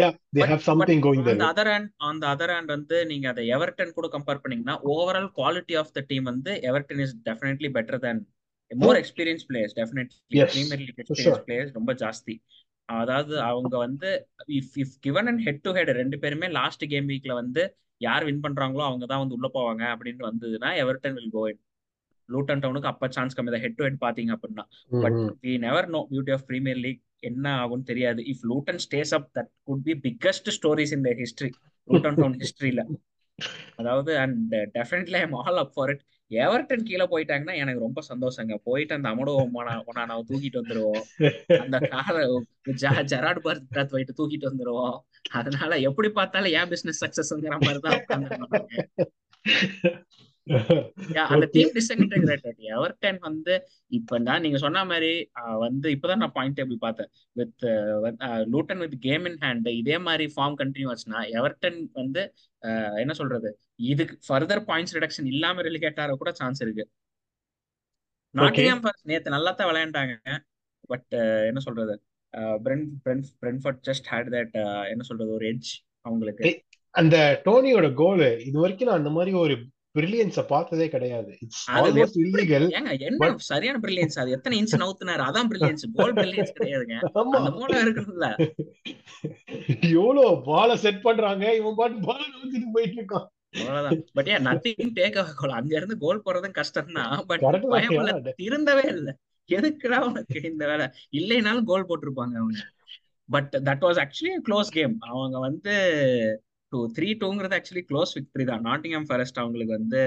[SPEAKER 1] yeah, they have something going
[SPEAKER 2] on
[SPEAKER 1] there.
[SPEAKER 2] the other hand on the other hand வந்து நீங்க அதை Everton கூட compare பண்ணீங்கன்னா overall quality of the team வந்து Everton is definitely better than more
[SPEAKER 1] experience
[SPEAKER 2] players definitely
[SPEAKER 1] Premier
[SPEAKER 2] League
[SPEAKER 1] experience.
[SPEAKER 2] Players ரொம்ப ஜாஸ்தி. அதாவது அவங்க வந்து if if given and head to head ரெண்டு பேருமே லாஸ்ட் கேம் வீக்ல வந்து யார் வின் பண்றாங்களோ அவங்க தான் வந்து உள்ள போவாங்க அப்படின்னு வந்ததுன்னா எவர்டன் வில் கோ லூட்டன் டவுனுக்கு அப்ப சான்ஸ் கம்மி தான். ஹெட் டு ஹெட் பாத்தீங்க அப்படின்னா.
[SPEAKER 1] But.
[SPEAKER 2] We never know beauty of Premier League என்ன ஆகும்னு தெரியாது. If Luton stays up that could be biggest stories in the history Luton Town ஹிஸ்டரியில அதாவது and definitely I'm all up for it Everton கீழே போயிட்டாங்கன்னா எனக்கு ரொம்ப சந்தோஷங்க. போயிட்டு அந்த அமடோ ஒனானாவை தூக்கிட்டு வந்துருவோம். அந்த காரை ஜெராட் பர்த் போயிட்டு தூக்கிட்டு வந்துருவோம். அதனால எப்படி பார்த்தாலும் ஏன் பிசினஸ் சக்சஸ்ங்கிற மாதிரி தான் அந்த. டீம் டிஸ்இன்டெகிரேட்டட் எவர்டன் வந்து இப்ப தான் நீங்க சொன்ன மாதிரி வந்து இப்பதான் நான் பாயிண்ட் டேபிள் பார்த்தேன். With Luton with game in hand இதே மாதிரி ஃபார்ம் கண்டினியூ ஆச்சுன்னா எவர்டன் வந்து என்ன சொல்றது? இதுக்கு ஃபர்தர் பாயிண்ட்ஸ் ரிடக்ஷன் இல்லாம ரெலிகேட் ஆக கூட சான்ஸ் இருக்கு. ஃபாரஸ்ட் நேத்து நல்லா தான் விளையாண்டாங்க பட் என்ன சொல்றது? பிரென் பிரென் பிரென்ஃபர்ட் ஜஸ்ட் ஹேட் தட் என்ன சொல்றது? ஒரு எட்ஜ் அவங்களுக்கு.
[SPEAKER 1] அந்த டோனியோட கோல் இது வரைக்கும் நான் அந்த மாதிரி ஒரு பிரில்லியன்ஸ பார்த்ததே கிடையாது. இட்ஸ் இல்லீகல்
[SPEAKER 2] என்ன சரியான பிரில்லியன்ஸ் அது எத்தனை இன்ச் நவுத்துனாரு? அதான் பிரில்லியன்ஸ் கோல் பிரில்லியன்ஸ் கிடையாதுங்க. அந்த மூளை இருக்குல்ல
[SPEAKER 1] எவ்வளவு பால செட் பண்றாங்க? இவன் பாட்டு பால நவுத்திட்டு போயிட்டு இருக்கான்
[SPEAKER 2] பட் ஏன் நத்திங் டேக் கோல் அங்க இருந்து கோல் போறதும் கஷ்டம் தான். But
[SPEAKER 1] yeah.
[SPEAKER 2] திருந்தவே இல்ல. எதுக்குடா உனக்கு இந்த வேலை? இல்லைனாலும் கோல் போட்டிருப்பாங்க அவங்க. But that was actually close game அவங்க வந்து டூ த்ரீ டூங்கிறது ஆக்சுவலி க்ளோஸ் விக்டரி தான். நாட்டிங்ஹாம் ஃபாரஸ்ட் அவங்களுக்கு வந்து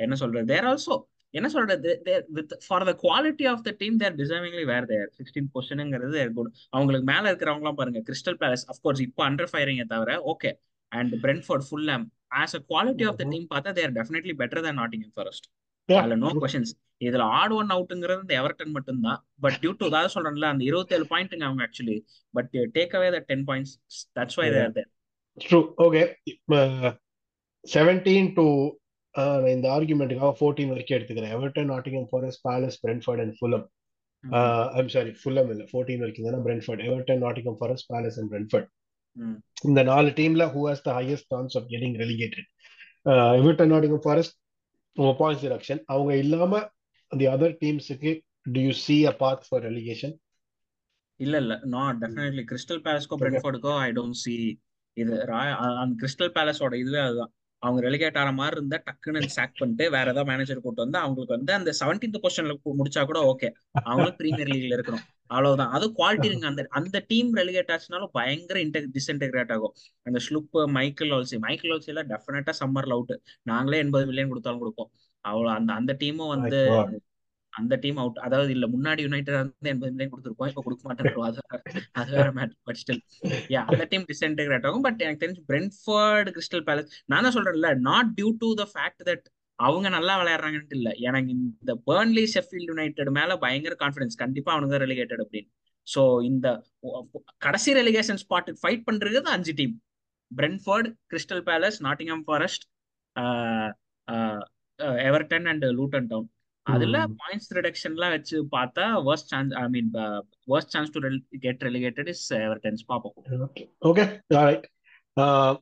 [SPEAKER 2] என்ன சொல்றது? தேர் ஆல்சோ என்ன சொல்றது? With for the quality of the team they're deservingly where they're sixteen பொசிஷனுங்கிறது good அவங்களுக்கு மேல இருக்கிறவங்களாம் பாருங்க. கிறிஸ்டல் பேலஸ் அஃப்கோர்ஸ் இப்போ அண்டர் ஃபயரிங்க தவிர okay and Brentford Fulham as a quality of
[SPEAKER 1] the.
[SPEAKER 2] Team பார்த்தா they're definitely better than Nottingham
[SPEAKER 1] Forest
[SPEAKER 2] அதுல no. Questions இதுல ஆட் ஒன் அவுட்டுங்கிறது இந்த எவர்டன் மட்டும்தான். பட் டியூ டு அதாவது சொல்றேன்ல அந்த இருபத்தேழு பாயிண்ட்டுங்க அவங்க actually but take away the ten points
[SPEAKER 1] that's
[SPEAKER 2] why. They're
[SPEAKER 1] they're Okay. Uh, 17 to uh, இந்த ஆர்குமெண்ட்டுக்காக 14 வரைக்கும் எடுத்துக்கிறேன். Everton Nottingham Forest Palace Brentford and Fulham I'm sorry Fulham இல்ல. 14 வரைக்கும் தானே? Brentford Everton Nottingham Forest Palace and Brentford இந்த நாலு டீம்ல who has the highest chance of getting relegated Everton Nottingham Forest points deduction அவங்க இல்லாம the other டீம்ஸுக்கு do you see a path for relegation?
[SPEAKER 2] இல்ல இல்ல. நாட் டெஃபினெட்லி கிறிஸ்டல் பேலஸ்க்கோ. பிரென்ஃபோர்டுக்கோ I don't see இது அந்த கிறிஸ்டல் பேலஸோட இதுவே அதுதான். அவங்க ரெலிகேட் ஆகிற மாதிரி இருந்தா டக்குன்னு சாக் பண்ணிட்டு வேற ஏதாவது மேனேஜர் கூட்டு வந்து அவங்களுக்கு வந்து அந்த செவன்டீன்த் பொசிஷன்ல முடிச்சா கூட ஓகே அவங்களும் பிரீமியர் லீக்ல இருக்கணும். அவ்வளவுதான். அது குவாலிட்டி இருங்க. அந்த அந்த டீம் ரெலிகேட் ஆச்சுனாலும் பயங்கர இன்டெக் டிஸ்இன்டெகிரேட் ஆகும். அந்த ஸ்லுப் மைக்கேல் ஆல்சி மைக்கேல் ஆல்சி எல்லாம் டெஃபினட்டா சம்மர்ல அவுட் நாங்களே எண்பது மில்லியன் கொடுத்தாலும் கொடுப்போம். அவ்வளவு அந்த அந்த டீமும் வந்து. அந்த டீம் அவுட் அதாவது இல்ல முன்னாடி யுனைடெட் வந்து எண்பது மில்லியன் கொடுத்துருக்கோம் இப்ப கொடுக்க மாட்டேன் அது வேற அது வேற மேட்டர் பட் ஸ்டில் யா அந்த டீம் டிஸ்இன்டெகிரேட் ஆகும். பட் எனக்கு தெரிஞ்சு பிரென்ஃபர்ட் கிறிஸ்டல் பேலஸ் நான் தான் சொல்றேன்ல not due to the fact that அவங்க நல்லா விளையாடுறாங்கன்ட்டு இல்ல. எனக்கு இந்த பேர்ன்லி ஷெஃபீல்ட் யுனைடெட் மேல பயங்கர கான்ஃபிடன்ஸ் கண்டிப்பா அவனுங்க ரெலிகேட்டட் அப்படின்னு. சோ இந்த கடைசி ரெலிகேஷன் ஸ்பாட்டுக்கு ஃபைட் பண்றது அஞ்சு team Brentford Crystal Palace Nottingham Forest Everton and Luton Town அதுல பாயிண்ட்ஸ் ரிடக்ஷன்லாம் வச்சு பார்த்தா worst chance I mean worst chance to get relegated is Everton's பார்ப்போம்
[SPEAKER 1] okay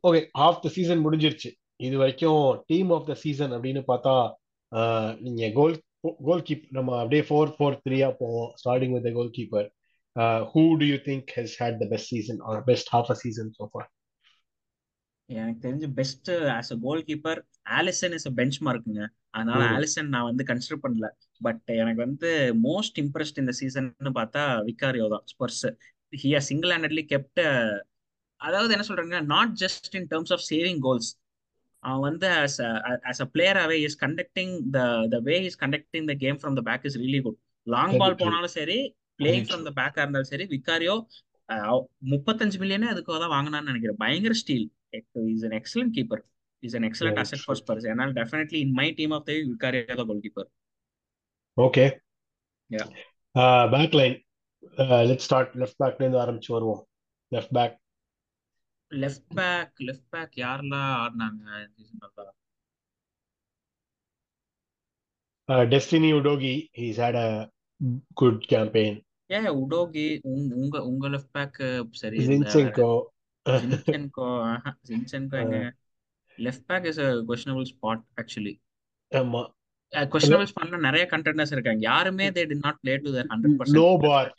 [SPEAKER 1] okay half the season முடிஞ்சிருச்சு. இது வரைக்கும் டீம் ஆஃப் த சீசன் அப்படின்னு பார்த்தா uh, நீங்க கோல் கோல் கீப் நம்ம அப்படியே ஃபோர் ஃபோர் த்ரீயா போவோம். Starting with goalkeeper who do you think has had the best season or best half a season so far
[SPEAKER 2] எனக்கு தெரிஞ்சு best as a goalkeeper Alisson is bench மார்க்குங்க அதனால ஆலிசன் நான் வந்து கன்சிடர் பண்ணல. பட் எனக்கு வந்து மோஸ்ட் இம்ப்ரெஸ்ட் இந்த season பார்த்தா விக்காரியோ தான் Spurs he are single handedly kept அதாவது என்ன சொல்றாங்க not just in terms of saving goals அவன் வந்து as as a பிளேயராகவே is conducting the the way is conducting the game from the back is really
[SPEAKER 1] good
[SPEAKER 2] long
[SPEAKER 1] ball
[SPEAKER 2] போனாலும் சரி playing from the பேக்கா இருந்தாலும் சரி விக்காரியோ முப்பத்தஞ்சு மில்லியனே அதுக்காக தான் வாங்கினான்னு நினைக்கிறேன். பயங்கர steal is an excellent keeper is an excellent
[SPEAKER 1] very
[SPEAKER 2] asset
[SPEAKER 1] true
[SPEAKER 2] for Spurs என்னால் definitely in my team of the Vicario தான் goalkeeper
[SPEAKER 1] okay
[SPEAKER 2] yeah
[SPEAKER 1] back line let's start left பேக்ல இருந்து ஆரம்பிச்சு வருவோம் left back
[SPEAKER 2] left back left back யாரெல்லாம் ஆடினாங்க இந்த season நல்லா
[SPEAKER 1] Destiny Udogie he's had a good campaign
[SPEAKER 2] ஏன் உடோகி உங்க உங்க உங்க லெஃப்ட் பேக் சரியில்லை வேற
[SPEAKER 1] ஜின்செங்கோ
[SPEAKER 2] ஜின்சென்கோ ஜின்சென்கோ எங்க? Left back is a questionable spot actually
[SPEAKER 1] ஆமா.
[SPEAKER 2] கொஸ்டினபிள் ஸ்பாட்ல நிறைய கண்டென்டர்ஸ் இருக்காங்க. யாருமே they D not play to their
[SPEAKER 1] hundred
[SPEAKER 2] low
[SPEAKER 1] percent
[SPEAKER 2] par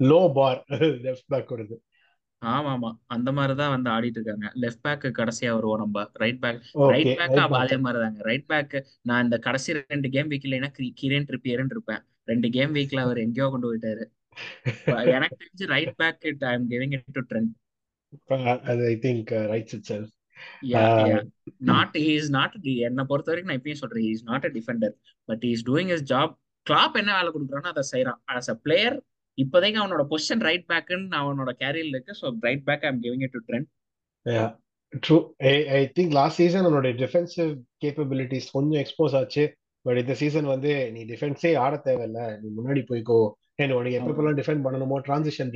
[SPEAKER 1] low par left back வருது.
[SPEAKER 2] ஆமா ஆமா அந்த மாதிரி தான் வந்து ஆடிட்டு இருக்காங்க. லெஃப்ட் பேக் கடைசியா வருவோம் நம்ம. ரைட் பேக் ரைட் பேக் அதே மாதிரி தாங்க ரைட் பேக் நான் இந்த கடைசி ரெண்டு கேம் வீக் இல்லைன்னா கிரேன் ட்ரிப்பியர்னு இருப்பேன். ரெண்டு கேம் வீக்ல அவர் எங்கேயோ கொண்டு போயிட்டாரு. எனக்கு தெரிஞ்சு right back it I am giving it to Trent
[SPEAKER 1] அது I think
[SPEAKER 2] rights itself not he is not என்னை பொறுத்த வரைக்கும் நான் இப்பயும் சொல்றேன் is not a defender but is doing is job Klopp என்ன வேலை கொடுக்குறானோ அதை செய்யறான் ஆஸ் அ பிளேயர் இப்போதைக்கு அவனோட பொசிஷன் ரைட் பேக்குன்னு அவனோட கேரியர்ல இருக்கு. So right back I'm giving it to Trent
[SPEAKER 1] true I think last season அவனோட டிஃபென்சிவ் கேப்பபிலிட்டிஸ் கொஞ்சம் எக்ஸ்போஸ் ஆச்சு. பட் இந்த சீசன் வந்து நீ டிஃபென்ஸே ஆட தேவையில்ல. நீ முன்னாடி போய்க்கோ. ஏன் உனக்கு எப்பப்பெல்லாம் டிஃபெண்ட் பண்ணணுமோ transition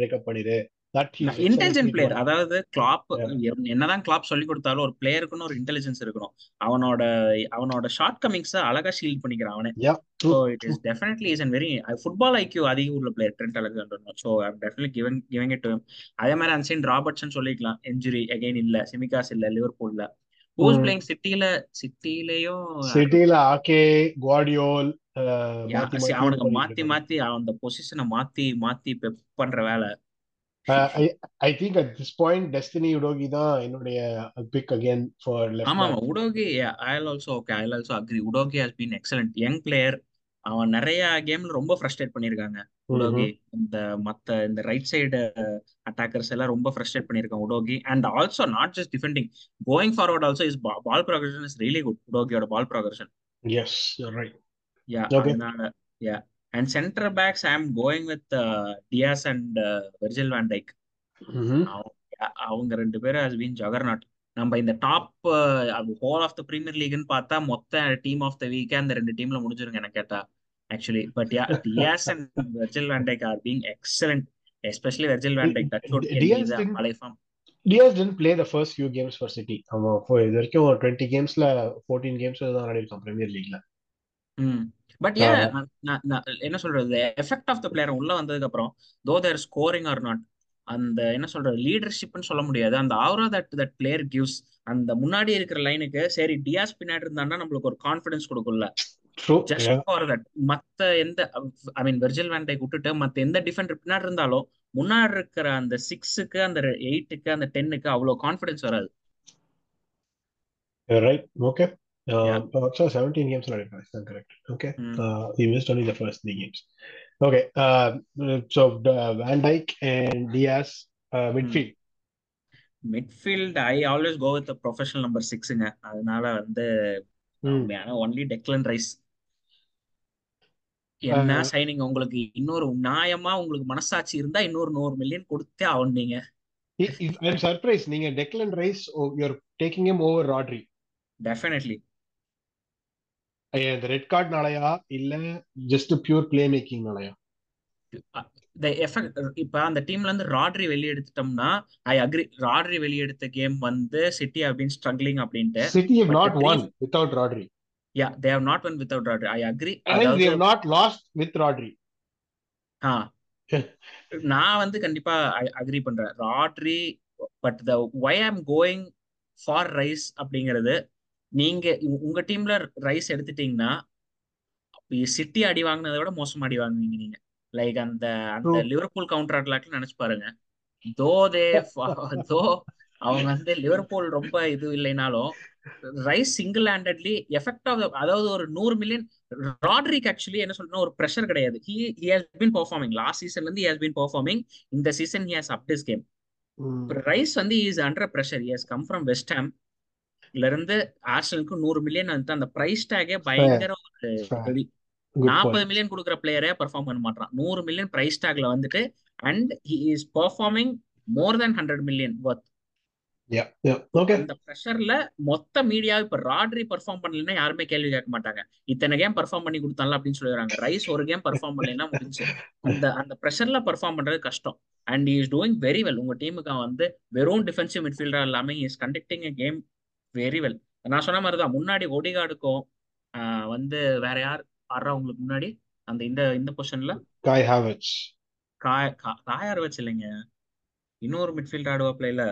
[SPEAKER 1] that he's
[SPEAKER 2] intelligent player அதாவது கிளாப் என்னதான் கிளாப் சொல்லி கொடுத்தாலும் ஒரு பிளேயருக்குன்னு ஒரு இன்டெலிஜென்ஸ் இருக்கணும். அவனோட அவனோட ஷார்ட் கமிங்ஸ் அழகா ஷீல்ட் பண்ணிக்கிறான் அவனே. So it is definitely is an very football IQ அதிக உள்ள player Trent Alexander so definitely given giving it அதே மாதிரி அன்சைன் ராபர்ட்ஸ்னு சொல்லிக்கலாம். இன்ஜுரி அகைன் இல்ல. சிமிகாஸ் இல்ல லிவர்பூல்ல ஹூஸ் பிளேயிங் சிட்டில சிட்டிலயும்
[SPEAKER 1] சிட்டில ஆகே குவாடியோல்
[SPEAKER 2] அவனுக்கு மாத்தி மாத்தி அந்த பொசிஷனை மாத்தி மாத்தி பண்ற வேலை.
[SPEAKER 1] I think at this point Destiny Udogie தான் என்னுடைய பிக் அகைன் ஃபார்
[SPEAKER 2] ஆமா ஆமா. Udogie I also okay I also agree Udogie has been excellent young player அவன் நிறைய கேம்ல ரொம்ப ஃப்ரஸ்ட்ரேட் பண்ணிருக்காங்க உடோகி இந்த மத்த இந்த ரைட் சைடு அட்டாக்கர்ஸ் எல்லாம் ரொம்ப ஃப்ரஸ்ட்ரேட் பண்ணிருக்காங்க Udogie and also not just defending going forward also is ball progression is really good உடோகியோட ball progression
[SPEAKER 1] yes right
[SPEAKER 2] yeah அதனால yeah and centre backs I am going with Dias and Virgil van Dijk அவங்க ரெண்டு பேரும் has been juggernaut நம்ம இந்த top whole of the Premier லீக்னு பார்த்தா மொத்த team of த வீக்கே அந்த ரெண்டு டீம்ல முடிஞ்சிருங்க எனக்கு கேட்டா actually but yeah Dias and Virgil van Dijk are being excellent especially Virgil van Dijk should பழைய form
[SPEAKER 1] Dias didn't play the first few games for City அவன் இது வரைக்கும் டுவெண்ட்டி கேம்ஸ்ல ஃபோர்டீன் கேம்ஸ்ல தான் ஆடி இருக்கான் பிரீமியர் லீக்ல
[SPEAKER 2] பட் ஏன் என்ன சொல்றது? எஃபெக்ட் ஆஃப் த பிளேயர் உள்ள வந்ததுக்கு அப்புறம் தோ தேர் ஸ்கோரிங் ஆர் நாட் அந்த என்ன சொல்றது? லீடர்ஷிப்னு சொல்ல முடியாது. அந்த aura that that player gives அந்த முன்னாடி இருக்கிற லைனுக்கு சரி டியாஸ் பின்னாடி இருந்தான்னா நம்மளுக்கு ஒரு கான்பிடன்ஸ் கொடுக்கும்ல. ஜஸ்ட் ஃபார் தட் மத்த எந்த ஐ மீன் வெர்ஜில் வேண்டை விட்டுட்டு மத்த எந்த டிஃபெண்டர் பின்னாடி இருந்தாலும் முன்னாடி இருக்கிற அந்த சிக்ஸுக்கு அந்த எயிட்டுக்கு அந்த டென்னுக்கு அவ்வளவு கான்பிடன்ஸ் வராது.
[SPEAKER 1] Right okay Uh, so 17 games already, if I'm correct. Okay.
[SPEAKER 2] Mm.
[SPEAKER 1] Uh, he missed only the first three games. Okay. Uh, so uh, Van Dyke and Diaz, uh, midfield.
[SPEAKER 2] Midfield I always go with professional number சிக்ஸுங்க அதனால வந்து only Declan Rice என்ன signing உங்களுக்கு இன்னொரு நியாயமா உங்களுக்கு மனசாட்சி இருந்தா இன்னொரு நூறு மில்லியன் கொடுத்தே ஆகணும் நீங்க
[SPEAKER 1] I'm surprised நீங்க Declan Rice you're taking him over Rodri.
[SPEAKER 2] Definitely
[SPEAKER 1] இந்த ரெட் கார்ட்னாலயா இல்ல ஜஸ்ட் பியூர் பிளே மேக்கிங்னாலயா
[SPEAKER 2] இப்ப அந்த டீம்ல இருந்து ராட்ரி வெளியே எடுத்துட்டோம்னா ஐ அக்ரி ராட்ரி வெளியே எடுத்த கேம் வந்து சிட்டி ஹவ் பீன் ஸ்ட்ரகிளிங் அப்படின்ட்டு. City
[SPEAKER 1] not
[SPEAKER 2] three
[SPEAKER 1] won without Rodri.
[SPEAKER 2] Yeah they have not won
[SPEAKER 1] without Rodri.
[SPEAKER 2] I
[SPEAKER 1] agree not lost with Rodri.
[SPEAKER 2] ஆ. நான் வந்து கண்டிப்பா அக்ரி பண்றேன். Rodri but the why am going for Rice அப்படிங்கிறது நீங்க உங்க டீம்ல ரைஸ் எடுத்துட்டீங்கன்னா சிட்டி அடி வாங்கினதை விட மோசமா அடி வாங்குவீங்க நீங்க. லைக் அந்த அந்த. லிவர்பூல் கவுண்டர் அட்டாக்ல நினைச்சு பாருங்க. தோ தே தோ அவங்க வந்து லிவர்பூல் ரொம்ப இது இல்லைனாலும் Rice single handedly effect of அதாவது ஒரு நூறு மில்லியன் ராட்ரிக் ஆக்சுவலி என்ன சொல்றேன் ஒரு ப்ரெஷர் கிடையாது. He he has been performing last சீசன்ல இருந்து ஹஸ் பீன் பெர்ஃபார்மிங் இந்த season he has up
[SPEAKER 1] game.
[SPEAKER 2] Rice வந்து is under pressure has come from West ஹாம்ல இருந்து ஆர்சனலுக்கு நூறு மில்லியன் வந்து அந்த பிரைஸ் டேகே. பயங்கர ஒரு நாற்பது. மில்லியன் கொடுக்குற பிளேயரே பெர்ஃபார்ம் பண்ண மாட்டான் நூறு மில்லியன் பிரைஸ் டேக்ல வந்துட்டு and he is performing more than
[SPEAKER 1] hundred million. Okay.
[SPEAKER 2] அந்த ப்ரெஷர்ல மொத்த மீடியா இப்ப ராட்ரி பெர்ஃபார்ம் பண்ணலன்னா யாருமே கேள்வி கேட்க மாட்டாங்க. இத்தனை கேம் பெர்ஃபார்ம் பண்ணி கொடுத்தால அப்படின்னு சொல்லிடுறாங்க. ரைஸ் ஒரு கேம் பெர்ஃபார்ம் பண்ணலைன்னா முடிஞ்சு அந்த அந்த ப்ரெஷர்ல பெர்ஃபார்ம் பண்றது கஷ்டம். And is doing very well உங்க டீமுக்கு வந்து வெறும் டிஃபென்சிவ் மிட்ஃபீல்டர் இல்லாம is conducting game very well நான் சொன்ன மாதிரி தான் முன்னாடி ஒடிகார்டுக்கும் வந்து வேற யார் ஆடுறா உங்களுக்கு முன்னாடி அந்த இந்த இந்த பொசிஷன்ல
[SPEAKER 1] Kai Havertz.
[SPEAKER 2] காய கா- காயார் வச்சு இல்லைங்க. இன்னொரு மிட்ஃபீல்டர் ஆடுவாப்ல இல்ல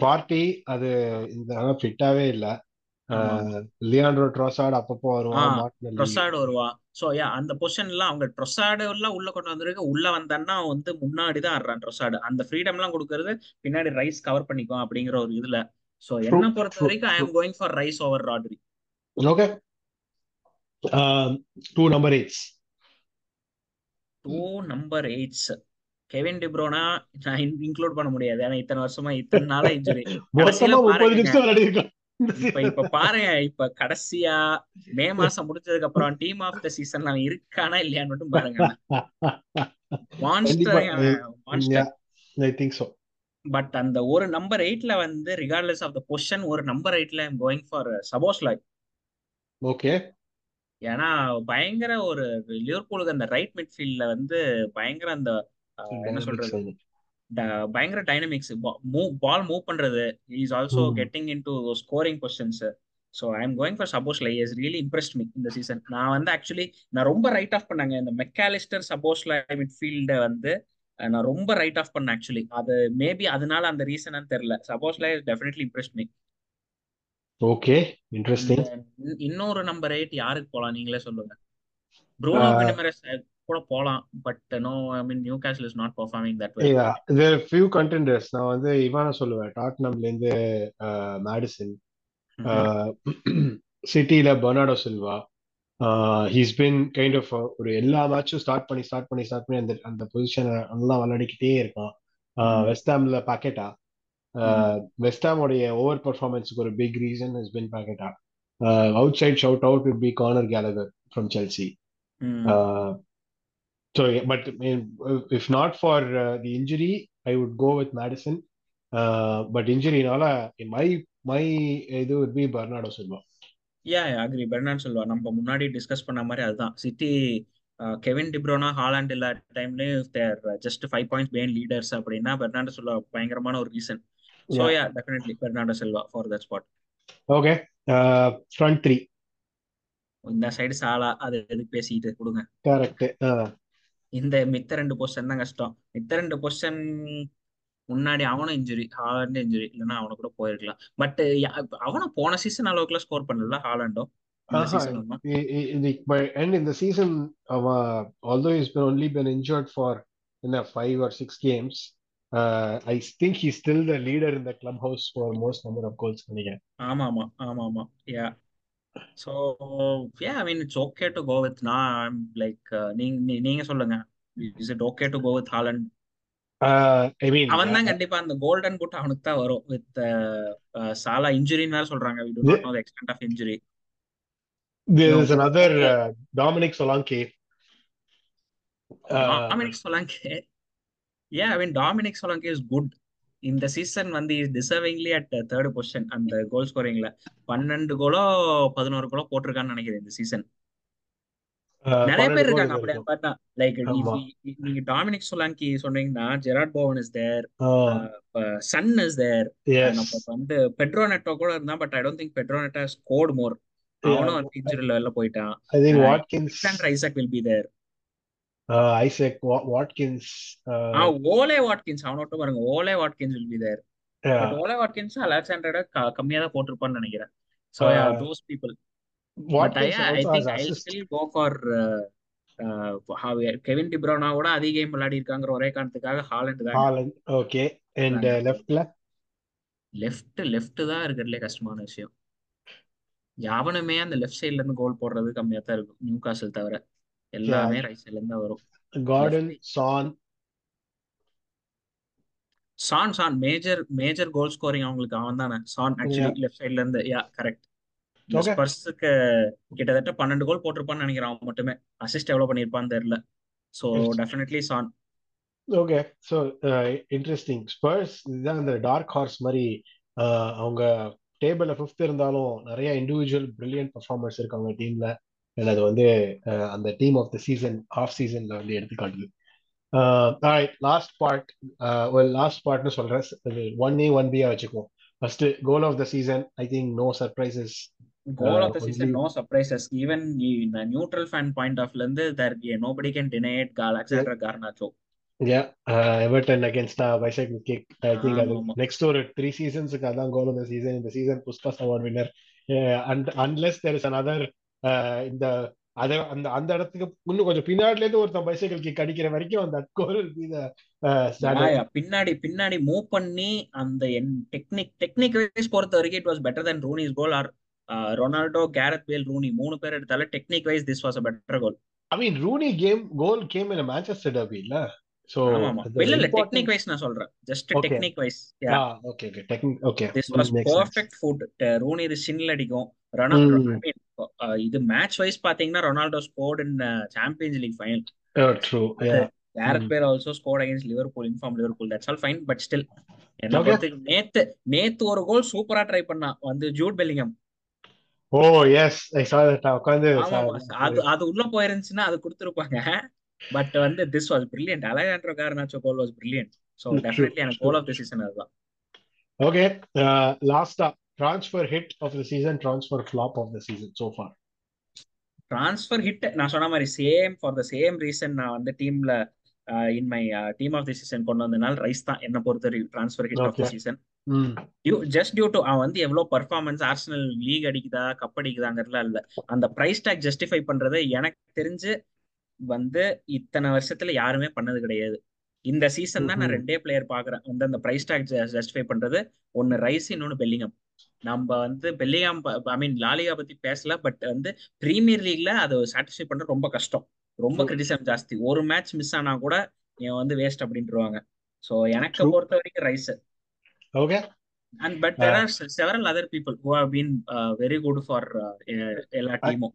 [SPEAKER 1] பார்ட்டி அது இந்த ஃபிட்டாவே இல்ல.
[SPEAKER 2] ஆமா.
[SPEAKER 1] லியாண்ட்ரோ ட்ரோசார்ட் அப்பப்போ வருவான்
[SPEAKER 2] ட்ரொசார்டு வருவா. சோ யா அந்த பொசிஷன்ல அவங்க ட்ரொசார்டு எல்லாம் உள்ள கொண்டு வந்திருக்கு உள்ள வந்தான்னா வந்து முன்னாடி தான் ஆடுறான் ட்ரொசார்டு அந்த ஃப்ரீடம் எல்லாம் கொடுக்கறது பின்னாடி ரைஸ் கவர் பண்ணிக்கும் அப்படிங்கிற ஒரு இதுல. சோ என்ன பொறுத்த வரைக்கும் I
[SPEAKER 1] am
[SPEAKER 2] going for Rice over Rodri okay
[SPEAKER 1] two number eights two
[SPEAKER 2] number eights Kevin De Bruyne நான் இன்க்ளூட் பண்ண முடியாது. ஏன்னா இத்தனை வருஷமா இத்தனை நாளா இன்ஜுரி இப்ப இப்ப பாருங்க இப்ப கடைசியா மே மாசம் முடிஞ்சதுக்கு அப்புறம் டீம் ஆஃப் த சீசன்ல அவன் இருக்கானா இல்லையான்னு மட்டும் பாருங்க. Monster monster
[SPEAKER 1] I think so
[SPEAKER 2] but அந்த ஒரு நம்பர் எயிட்ல வந்து ரிகார்ட்லெஸ் ஆஃப் த பொசிஷன் ஒரு நம்பர் எயிட்ல I'm going for Szoboszlai
[SPEAKER 1] okay
[SPEAKER 2] ஏன்னா பயங்கர ஒரு லிவர்பூலுக்கு அந்த ரைட் மிட்ஃபீல்ட்ல வந்து பயங்கர அந்த என்ன சொல்றது? பயங்கர டைனமிக்ஸ் பால் மூவ் பண்றது. Is also getting into scoring positions so I am going for Szoboszlai is really impressed me இந்த சீசன் நான் வந்து ஆக்சுவலி நான் ரொம்ப ரைட் ஆஃப் பண்ணாங்க. இந்த மெக்காலிஸ்டர் சப்போஸ் லை மிட்ஃபீல்ட வந்து நான் ரொம்ப ரைட் ஆஃப் பண்ணேன் ஆக்சுவலி அது மேபி அதனால அந்த ரீசன் தெரியல. Szoboszlai definitely impressed
[SPEAKER 1] me
[SPEAKER 2] okay
[SPEAKER 1] interesting
[SPEAKER 2] இன்- இன்னொரு நம்பர் எயிட் யாருக்கு போலாம்? நீங்களே சொல்லுங்க. ப்ரூனோ கினிமரஸ் கூட போலாம் but no I mean Newcastle is not performing that well
[SPEAKER 1] there few contenders நான் வந்து இவான சொல்லுவேன். டாட்னம்ல இருந்து மேடிசன் சிட்டில Bernardo Silva he's been kind of ஒரு எல்லா மேட்சும் ஸ்டார்ட் பண்ணி ஸ்டார்ட் பண்ணி ஸ்டார்ட் பண்ணி அந்த அந்த பொசிஷனை நல்லா விளையாடிக்கிட்டே இருக்கான். வெஸ்டாம்ல பாக்கெட்டா வெஸ்டாமோடைய ஓவர் பர்ஃபார்மன்ஸுக்கு ஒரு big reason is been Paqueta outside shout out would be Conor Gallagher from Chelsea for uh, the injury, I would go with Madison. Uh, but injury nala, in my my இது would be Bernardo Silva.
[SPEAKER 2] Yeah agree Bernardo Silva நம்ம முன்னாடி discuss பண்ண மாதிரி அதுதான் city Kevin De Bruyne Haaland இல்ல டைம்லயும் there just five points behind leaders அப்படின்னா Bernardo Silva பயங்கரமான ஒரு reason so
[SPEAKER 1] Yeah.
[SPEAKER 2] Yeah definitely Bernardo Silva for that spot
[SPEAKER 1] Okay. Uh, front three.
[SPEAKER 2] இந்த சைடு சாலா அது எதுக்கு பேசிட்டு கொடுங்க
[SPEAKER 1] Correct. Uh,
[SPEAKER 2] இந்த மித்த ரெண்டு பொசிஷன் தான் கஷ்டம் மித்த ரெண்டு பொசிஷன் முன்னாடி அவனும் இன்ஜுரி ஹாலண்ட் இன்ஜுரி இல்லைன்னா அவனை கூட போயிருக்கலாம் பட் அவனும் போன சீசன் அளவுக்குலாம் ஸ்கோர் பண்ணல ஹாலண்டும் இந்த
[SPEAKER 1] uh-huh. Season uh, for in a five or six games, uh, I think he's still the leader in the clubhouse for most number of goals. நினைக்கிறேன்.
[SPEAKER 2] ஆமா ஆமா ஆமா ஆமா yeah so yeah I mean it's okay to go with நான் like நீங்க நீங்க சொல்லுங்க is it okay to go with Haaland
[SPEAKER 1] Uh,
[SPEAKER 2] அவன்
[SPEAKER 1] uh,
[SPEAKER 2] தான் கண்டிப்பா அந்த கோல்டன் புட் அவனுக்கு தான் வரும் வித் சாலா இன்ஜுரின்னு வேற சொல்றாங்க. We do not know the extent of injury
[SPEAKER 1] there is another uh, Dominic Solanke. Uh,
[SPEAKER 2] mean Dominic Solanke is good இந்த சீசன் வந்து is deservingly at third position அந்த கோல் ஸ்கோரிங்ல பன்னெண்டு கோலோ பதினோரு கோலோ போட்டிருக்கான்னு நினைக்கிறேன் இந்த சீசன் நிறைய பேர் இருக்காங்க அப்படி பார்த்தா லைக் நீங்க டாமினிக் சொலாங்கி சொன்னீங்கன்னா Jarrod Bowen
[SPEAKER 1] is
[SPEAKER 2] there Son is
[SPEAKER 1] there
[SPEAKER 2] நம்ம வந்து பெட்ரோ நெட்டோ கூட இருந்தா but I don't think Pedro Neto scored more அவனும் வந்து இன்ஜுரியில வெளில போயிட்டான்.
[SPEAKER 1] I think Watkins
[SPEAKER 2] Alexander Isak will be there
[SPEAKER 1] Isak Watkins
[SPEAKER 2] ah Ollie Watkins அவனோட்டும் பாருங்க. Ollie Watkins will be there Ollie Watkins அலெக்சாண்டரோட கம்மியா தான் போட்டிருப்பான்னு நினைக்கிறேன். So
[SPEAKER 1] those
[SPEAKER 2] people
[SPEAKER 1] but
[SPEAKER 2] I
[SPEAKER 1] think
[SPEAKER 2] I
[SPEAKER 1] still
[SPEAKER 2] go for Kevin De Bruyne கூட அதிக game விளையாடி இருக்காங்கிற ஒரே காரணத்துக்காக ஹாலண்ட் தாங்க
[SPEAKER 1] ஹாலண்ட் ஓகே அண்ட் லெஃப்ட்ல
[SPEAKER 2] லெஃப்ட் லெஃப்ட் தான் இருக்கிறதுலே கஷ்டமான விஷயம். யாவனுமே அந்த லெஃப்ட் சைட்ல இருந்து கோல் போடுறது கம்மியா தான் இருக்கும் நியூ காசல் தவிர. எல்லாமே ரைட் சைட்ல இருந்து தான் வரும். Gordon
[SPEAKER 1] Son
[SPEAKER 2] Son Son major major goal scoring அவங்களுக்கு அவன் தானே. சான் ஆக்சுவலி லெஃப்ட் சைட்ல இருந்து யா கரெக்ட் ஸ்பர்ஸுக்கு கிட்டத்தட்ட பன்னெண்டு கோல் போட்டிருப்பான்னு நினைக்கிறேன். மட்டுமே. அசிஸ்ட் எவ்வளவு பண்ணியிருப்பான்னு தெரியல. So definitely Son
[SPEAKER 1] okay so interesting Spurs இதுதான் இந்த டார்க் ஹார்ஸ் மாதிரி uh, அவங்க டேபிள்ல ஃபிஃப்த் இருந்தாலும் நிறைய இண்டிவிஜுவல் பிரில்லியன்ட் பர்ஃபார்மர்ஸ் இருக்காங்க டீம்ல அது வந்து uh, அந்த team of the season of சீசன்ல வந்து எடுத்துக்காட்டுது. லாஸ்ட் பார்ட் லாஸ்ட் பார்ட்னு சொல்றேன். ஒன் ஏ ஒன் பியா வச்சுக்குவோம். First goal of the season I think no
[SPEAKER 2] surprises of the season no surprises even இந்த நியூட்ரல் ஃபேன் பாயிண்ட் ஆஃப்ல இருந்து there nobody can deny it Alexander Garnacho
[SPEAKER 1] Yeah, uh, Everton against uh, bicycle kick. I think
[SPEAKER 2] ஆமா
[SPEAKER 1] அது next ஒரு three சீசன்ஸுக்கு அதான் கோல் இந்த season இந்த season Puskas award winner and unless there is another uh, இந்த அத அந்த அந்த இடத்துக்கு இன்னும் கொஞ்சம் பின்னாடில இருந்து ஒருத்தன் பைசைக்கிள் கிக் அடிக்கிற வரைக்கும் அந்த கோல்
[SPEAKER 2] யா யா பின்னாடி பின்னாடி மூவ் பண்ணி அந்த என் டெக்னிக் டெக்னிக் வைஸ் பொறுத்த வரைக்கும் it was better then Rooney's goal or Ronaldo Gareth Bale Rooney மூணு பேர் எடுத்தால technique wise this was a better goal
[SPEAKER 1] I mean Rooney came goal came in Manchester derby இல்ல? So
[SPEAKER 2] இல்ல இல்ல technique wise நான் சொல்றேன். Just
[SPEAKER 1] technique wise yeah okay okay
[SPEAKER 2] technique okay
[SPEAKER 1] this was
[SPEAKER 2] perfect foot Rooney இது ஷின்ல அடிக்கும். Ronaldo mean இது match wise பாத்தீங்கன்னா Ronaldo scored in Champions
[SPEAKER 1] League
[SPEAKER 2] final
[SPEAKER 1] true
[SPEAKER 2] Gareth
[SPEAKER 1] Bale
[SPEAKER 2] also scored against Liverpool in form Liverpool that's all fine but still என்ன நேத்து நேத்து ஒரு goal சூப்பரா ட்ரை பண்ணா வந்து Jude
[SPEAKER 1] Bellingham oh yes I saw that
[SPEAKER 2] ஆமா அது அது உள்ள போயிருந்துச்சுன்னா அது கொடுத்துருப்பாங்க. பட் வந்து this was brilliant Alejandro Garnacho goal was brilliant
[SPEAKER 1] true
[SPEAKER 2] definitely எனக்கு கோல் ஆஃப் த சீசன் அதுதான்.
[SPEAKER 1] ஓகே லாஸ்டா transfer hit of the season transfer flop of the season so for
[SPEAKER 2] transfer hit நான் சொன்ன மாதிரி same for the same reason நான் வந்து டீம்ல in my team of the season கொண்டு வந்தனால ரைஸ் தான் என்ன பொறுத்த transfer
[SPEAKER 1] hit
[SPEAKER 2] of
[SPEAKER 1] the
[SPEAKER 2] season just due to அவன் வந்து எவ்வளவு பர்ஃபார்மன்ஸ் ஆர்சனல் லீக் அடிக்குதா கப் அடிக்குதாங்கிறதுலாம் இல்ல. அந்த பிரைஸ் டாக் ஜஸ்டிஃபை பண்றது எனக்கு தெரிஞ்சு வந்து இத்தனை வருஷத்துல யாருமே பண்ணது கிடையாது. இந்த சீசன் தான் நான். ரெண்டே பிளேயர் பாக்குறேன். வந்து அந்த பிரைஸ் டாக் ஜஸ்டிஃபை பண்றது ஒன்னு ரைஸ் இன்னொன்னு பெல்லிங்கம் நம்ம வந்து பெல்லிங்காம் ஐ மீன் லாலிகா பத்தி பேசல பட் வந்து பிரீமியர் லீக்ல அதை சாட்டிஸ்ஃபை பண்றது ரொம்ப கஷ்டம். ரொம்ப கிரிட்டிசம் ஜாஸ்தி. ஒரு மேட்ச் மிஸ் ஆனா கூட வந்து வேஸ்ட் அப்படின்ட்டுருவாங்க ஸோ எனக்கு பொறுத்த வரைக்கும் Rice
[SPEAKER 1] okay
[SPEAKER 2] and but there are several other people who have been very good for எல்லா டீமும்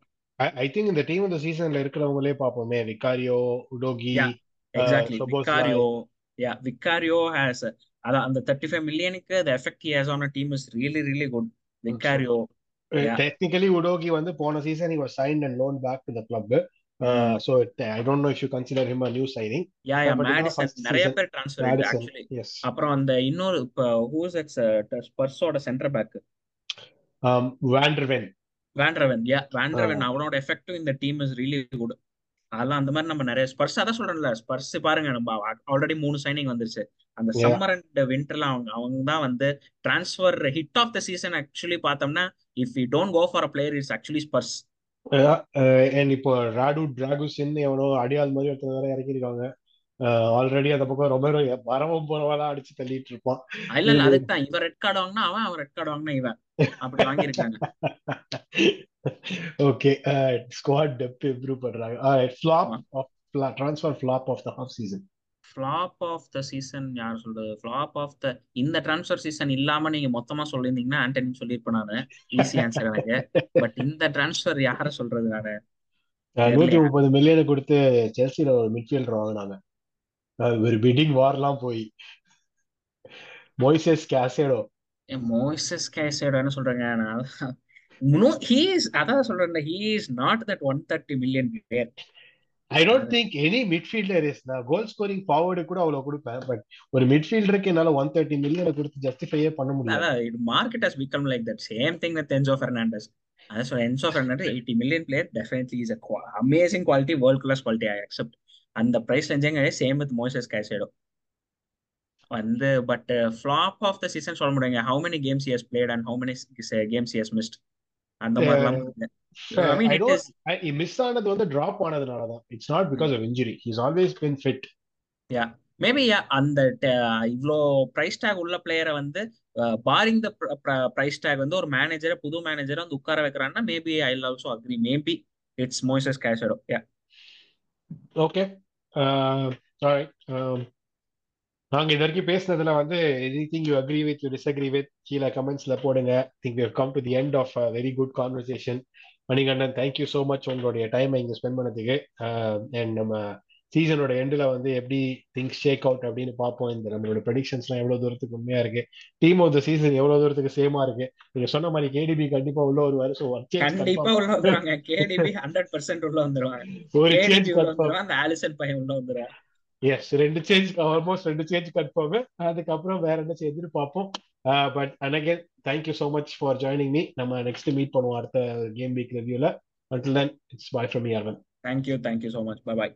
[SPEAKER 1] ஐ திங்க் இந்த டீம் இந்த சீசன்ல இருக்கிறவங்களே பார்ப்போமே. விகாரியோ உடோகி
[SPEAKER 2] எக்ஸாக்ட்லி
[SPEAKER 1] சோபோஸ்லாய்
[SPEAKER 2] விக்காரியோ யா விக்காரியோ ஹேஸ் அதான் அந்த தேர்ட்டி ஃபைவ் மில்லியனுக்கு the effect he has on a team is really really good Vicario
[SPEAKER 1] technically Udogie வந்து போன season he was signed and loaned back to the club.
[SPEAKER 2] ம்
[SPEAKER 1] so it, I don't know if you consider him a new signing. Yeah
[SPEAKER 2] yeah
[SPEAKER 1] Maddison
[SPEAKER 2] நிறைய பேர் transfer actually அப்புறம் அந்த இன்னொரு இப்போ who's ex ஸ்பர்ஸோட centre
[SPEAKER 1] back Vanderven Van de Ven
[SPEAKER 2] yeah Van de Ven அவனோட எஃபெக்டும் இந்த டீம் இஸ் ரியலி குட் அதெல்லாம் அந்த மாதிரி நம்ம நிறைய ஸ்பர்ஸ் அதான் சொல்றேன்ல ஸ்பர்ஸ் பாருங்க நம்ம ஆல்ரெடி மூணு சைனிங் வந்துருச்சு. அந்த சம்மர் அண்ட் விண்டர்ல அவங்க அவங்க தான் வந்து transfer hit of the season actually பார்த்தோம்னா if you don't go for a player it's
[SPEAKER 1] actually Spurs and இப்போ ராடு டிராகுசின் எவனோ அடியால் மாதிரி ஒருத்தர் வேற இறக்கியிருக்காங்க. ஆல்ரெடி அந்த பக்கம் ரொம்ப வரவும் போறவெல்லாம் அடிச்சு தள்ளிட்டு இருப்பான்.
[SPEAKER 2] இல்ல இல்ல
[SPEAKER 1] இது
[SPEAKER 2] அதுக்கு தான் இவன் ரெட் கார்டு வாங்கினா அவன் அவன் ரெட் கார்டு வாங்கினா இவன். அப்படி வாங்கியிருக்காங்க.
[SPEAKER 1] ஓகே ஸ்குவாட் டெப்த் இம்ப்ரூவ் பண்றாங்க
[SPEAKER 2] flop
[SPEAKER 1] of transfer flop of the half season
[SPEAKER 2] flop of the season யார் சொல்றது? ஃபிளாப் ஆஃப் த இந்த டிரான்ஸ்ஃபர் சீசன் இல்லாம நீங்க மொத்தமா சொல்லியிருந்தீங்கன்னா ஆண்டனி சொல்லியிருப்பேன் நானு. ஈஸி ஆன்சர் எனக்கு. பட் இந்த டிரான்ஸ்ஃபர் யார சொல்றது நானு?
[SPEAKER 1] நூத்தி முப்பது மில்லியன் கொடுத்து செல்சியில ஒரு மிட்ஃபீல்டர் வாங்கினாங்க. ஒரு பிடிங் வார்லாம் போய். மொய்சஸ் கேசேடோ
[SPEAKER 2] மோய்சஸ் கேசேடோ என்ன சொல்றாங்க? நான் அதான் சொல்றேன் he is not that one thirty million player
[SPEAKER 1] I don't think any midfielder is non goal scoring forward கூட அவ்வளவு கொடுப்பேன் பட் ஒரு மிட்ஃபீல்டருக்கு என்னால ஒன் தேர்ட்டி மில்லியனை கொடுத்து ஜஸ்டிஃபையே பண்ண முடியாது.
[SPEAKER 2] இது market has become like that same thing with Enzo Fernandez அதான் சொல்ல Enzo Fernandez eighty million player definitely is amazing quality world class quality I accept அந்த பிரைஸ் ரேஞ்சங்க சேம் வித் மோசஸ் கேசேடோ வந்து but flop of the season சொல்ல முடியுங்க. How many games has played and how many games has missed அந்த மாதிரிலாம் is
[SPEAKER 1] miss ஆனது வந்து drop ஆனதுனால தான் it's not because of injury he's always been fit
[SPEAKER 2] yeah maybe அந்த இவ்வளோ ப்ரைஸ் டேக் உள்ள பிளேயரை வந்து பாரிங் த ப்ரைஸ் டேக் வந்து ஒரு மேனேஜரை புது மேனேஜரை வந்து உட்கார வைக்கிறான்னா maybe I also agree maybe it's Moises Caicedo yeah
[SPEAKER 1] okay நாங்க இது வரைக்கும் பேசுனதுல வந்து anything you agree with you disagree with கீழே கமெண்ட்ஸ்ல போடுங்க. Think we come to the end of very good conversation Manikandan thank you so much உங்களுடைய டைமை இங்க ஸ்பெண்ட் பண்ணதுக்கு. அண்ட் நம்ம சீசனோட எண்டில் வந்து எப்படி திங்ஸ் ஷேக் அவுட் அப்படின்னு பார்ப்போம். இந்த நம்மளோட ப்ரெடிக்ஷன்ஸ்லாம் எவ்வளோ தூரத்துக்கு உண்மையா இருக்கு? டீம் ஆஃப் த சீசன் எவ்வளோ தூரத்துக்கு சேமா இருக்கு? நீங்க சொன்ன மாதிரி கேடிபி கண்டிப்பா உள்ள ஒரு வருஷம் ஒர்க்
[SPEAKER 2] கண்டிப்பா உள்ள வந்துருவாங்க. கேடிபி ஹண்ட்ரட் பர்சன்ட் உள்ள வந்துருவாங்க.
[SPEAKER 1] ஒரு சேஞ்ச்
[SPEAKER 2] அந்த ஆலிசன் பையன் உள்ள வந்துருவாங்க
[SPEAKER 1] எஸ் ரெண்டு சேஞ்ச் ஆல்மோஸ்ட் ரெண்டு சேஞ்ச் கன்ஃபார்ம் அதுக்கப்புறம் வேற என்ன சேஞ்சுன்னு பார்ப்போம். But and again thank you so much for joining me நம்ம நெக்ஸ்ட் மீட் பண்ணுவோம் அடுத்த game week ரிவ்யூல until then it's bye from யர்வன்
[SPEAKER 2] thank you thank you so much bye bye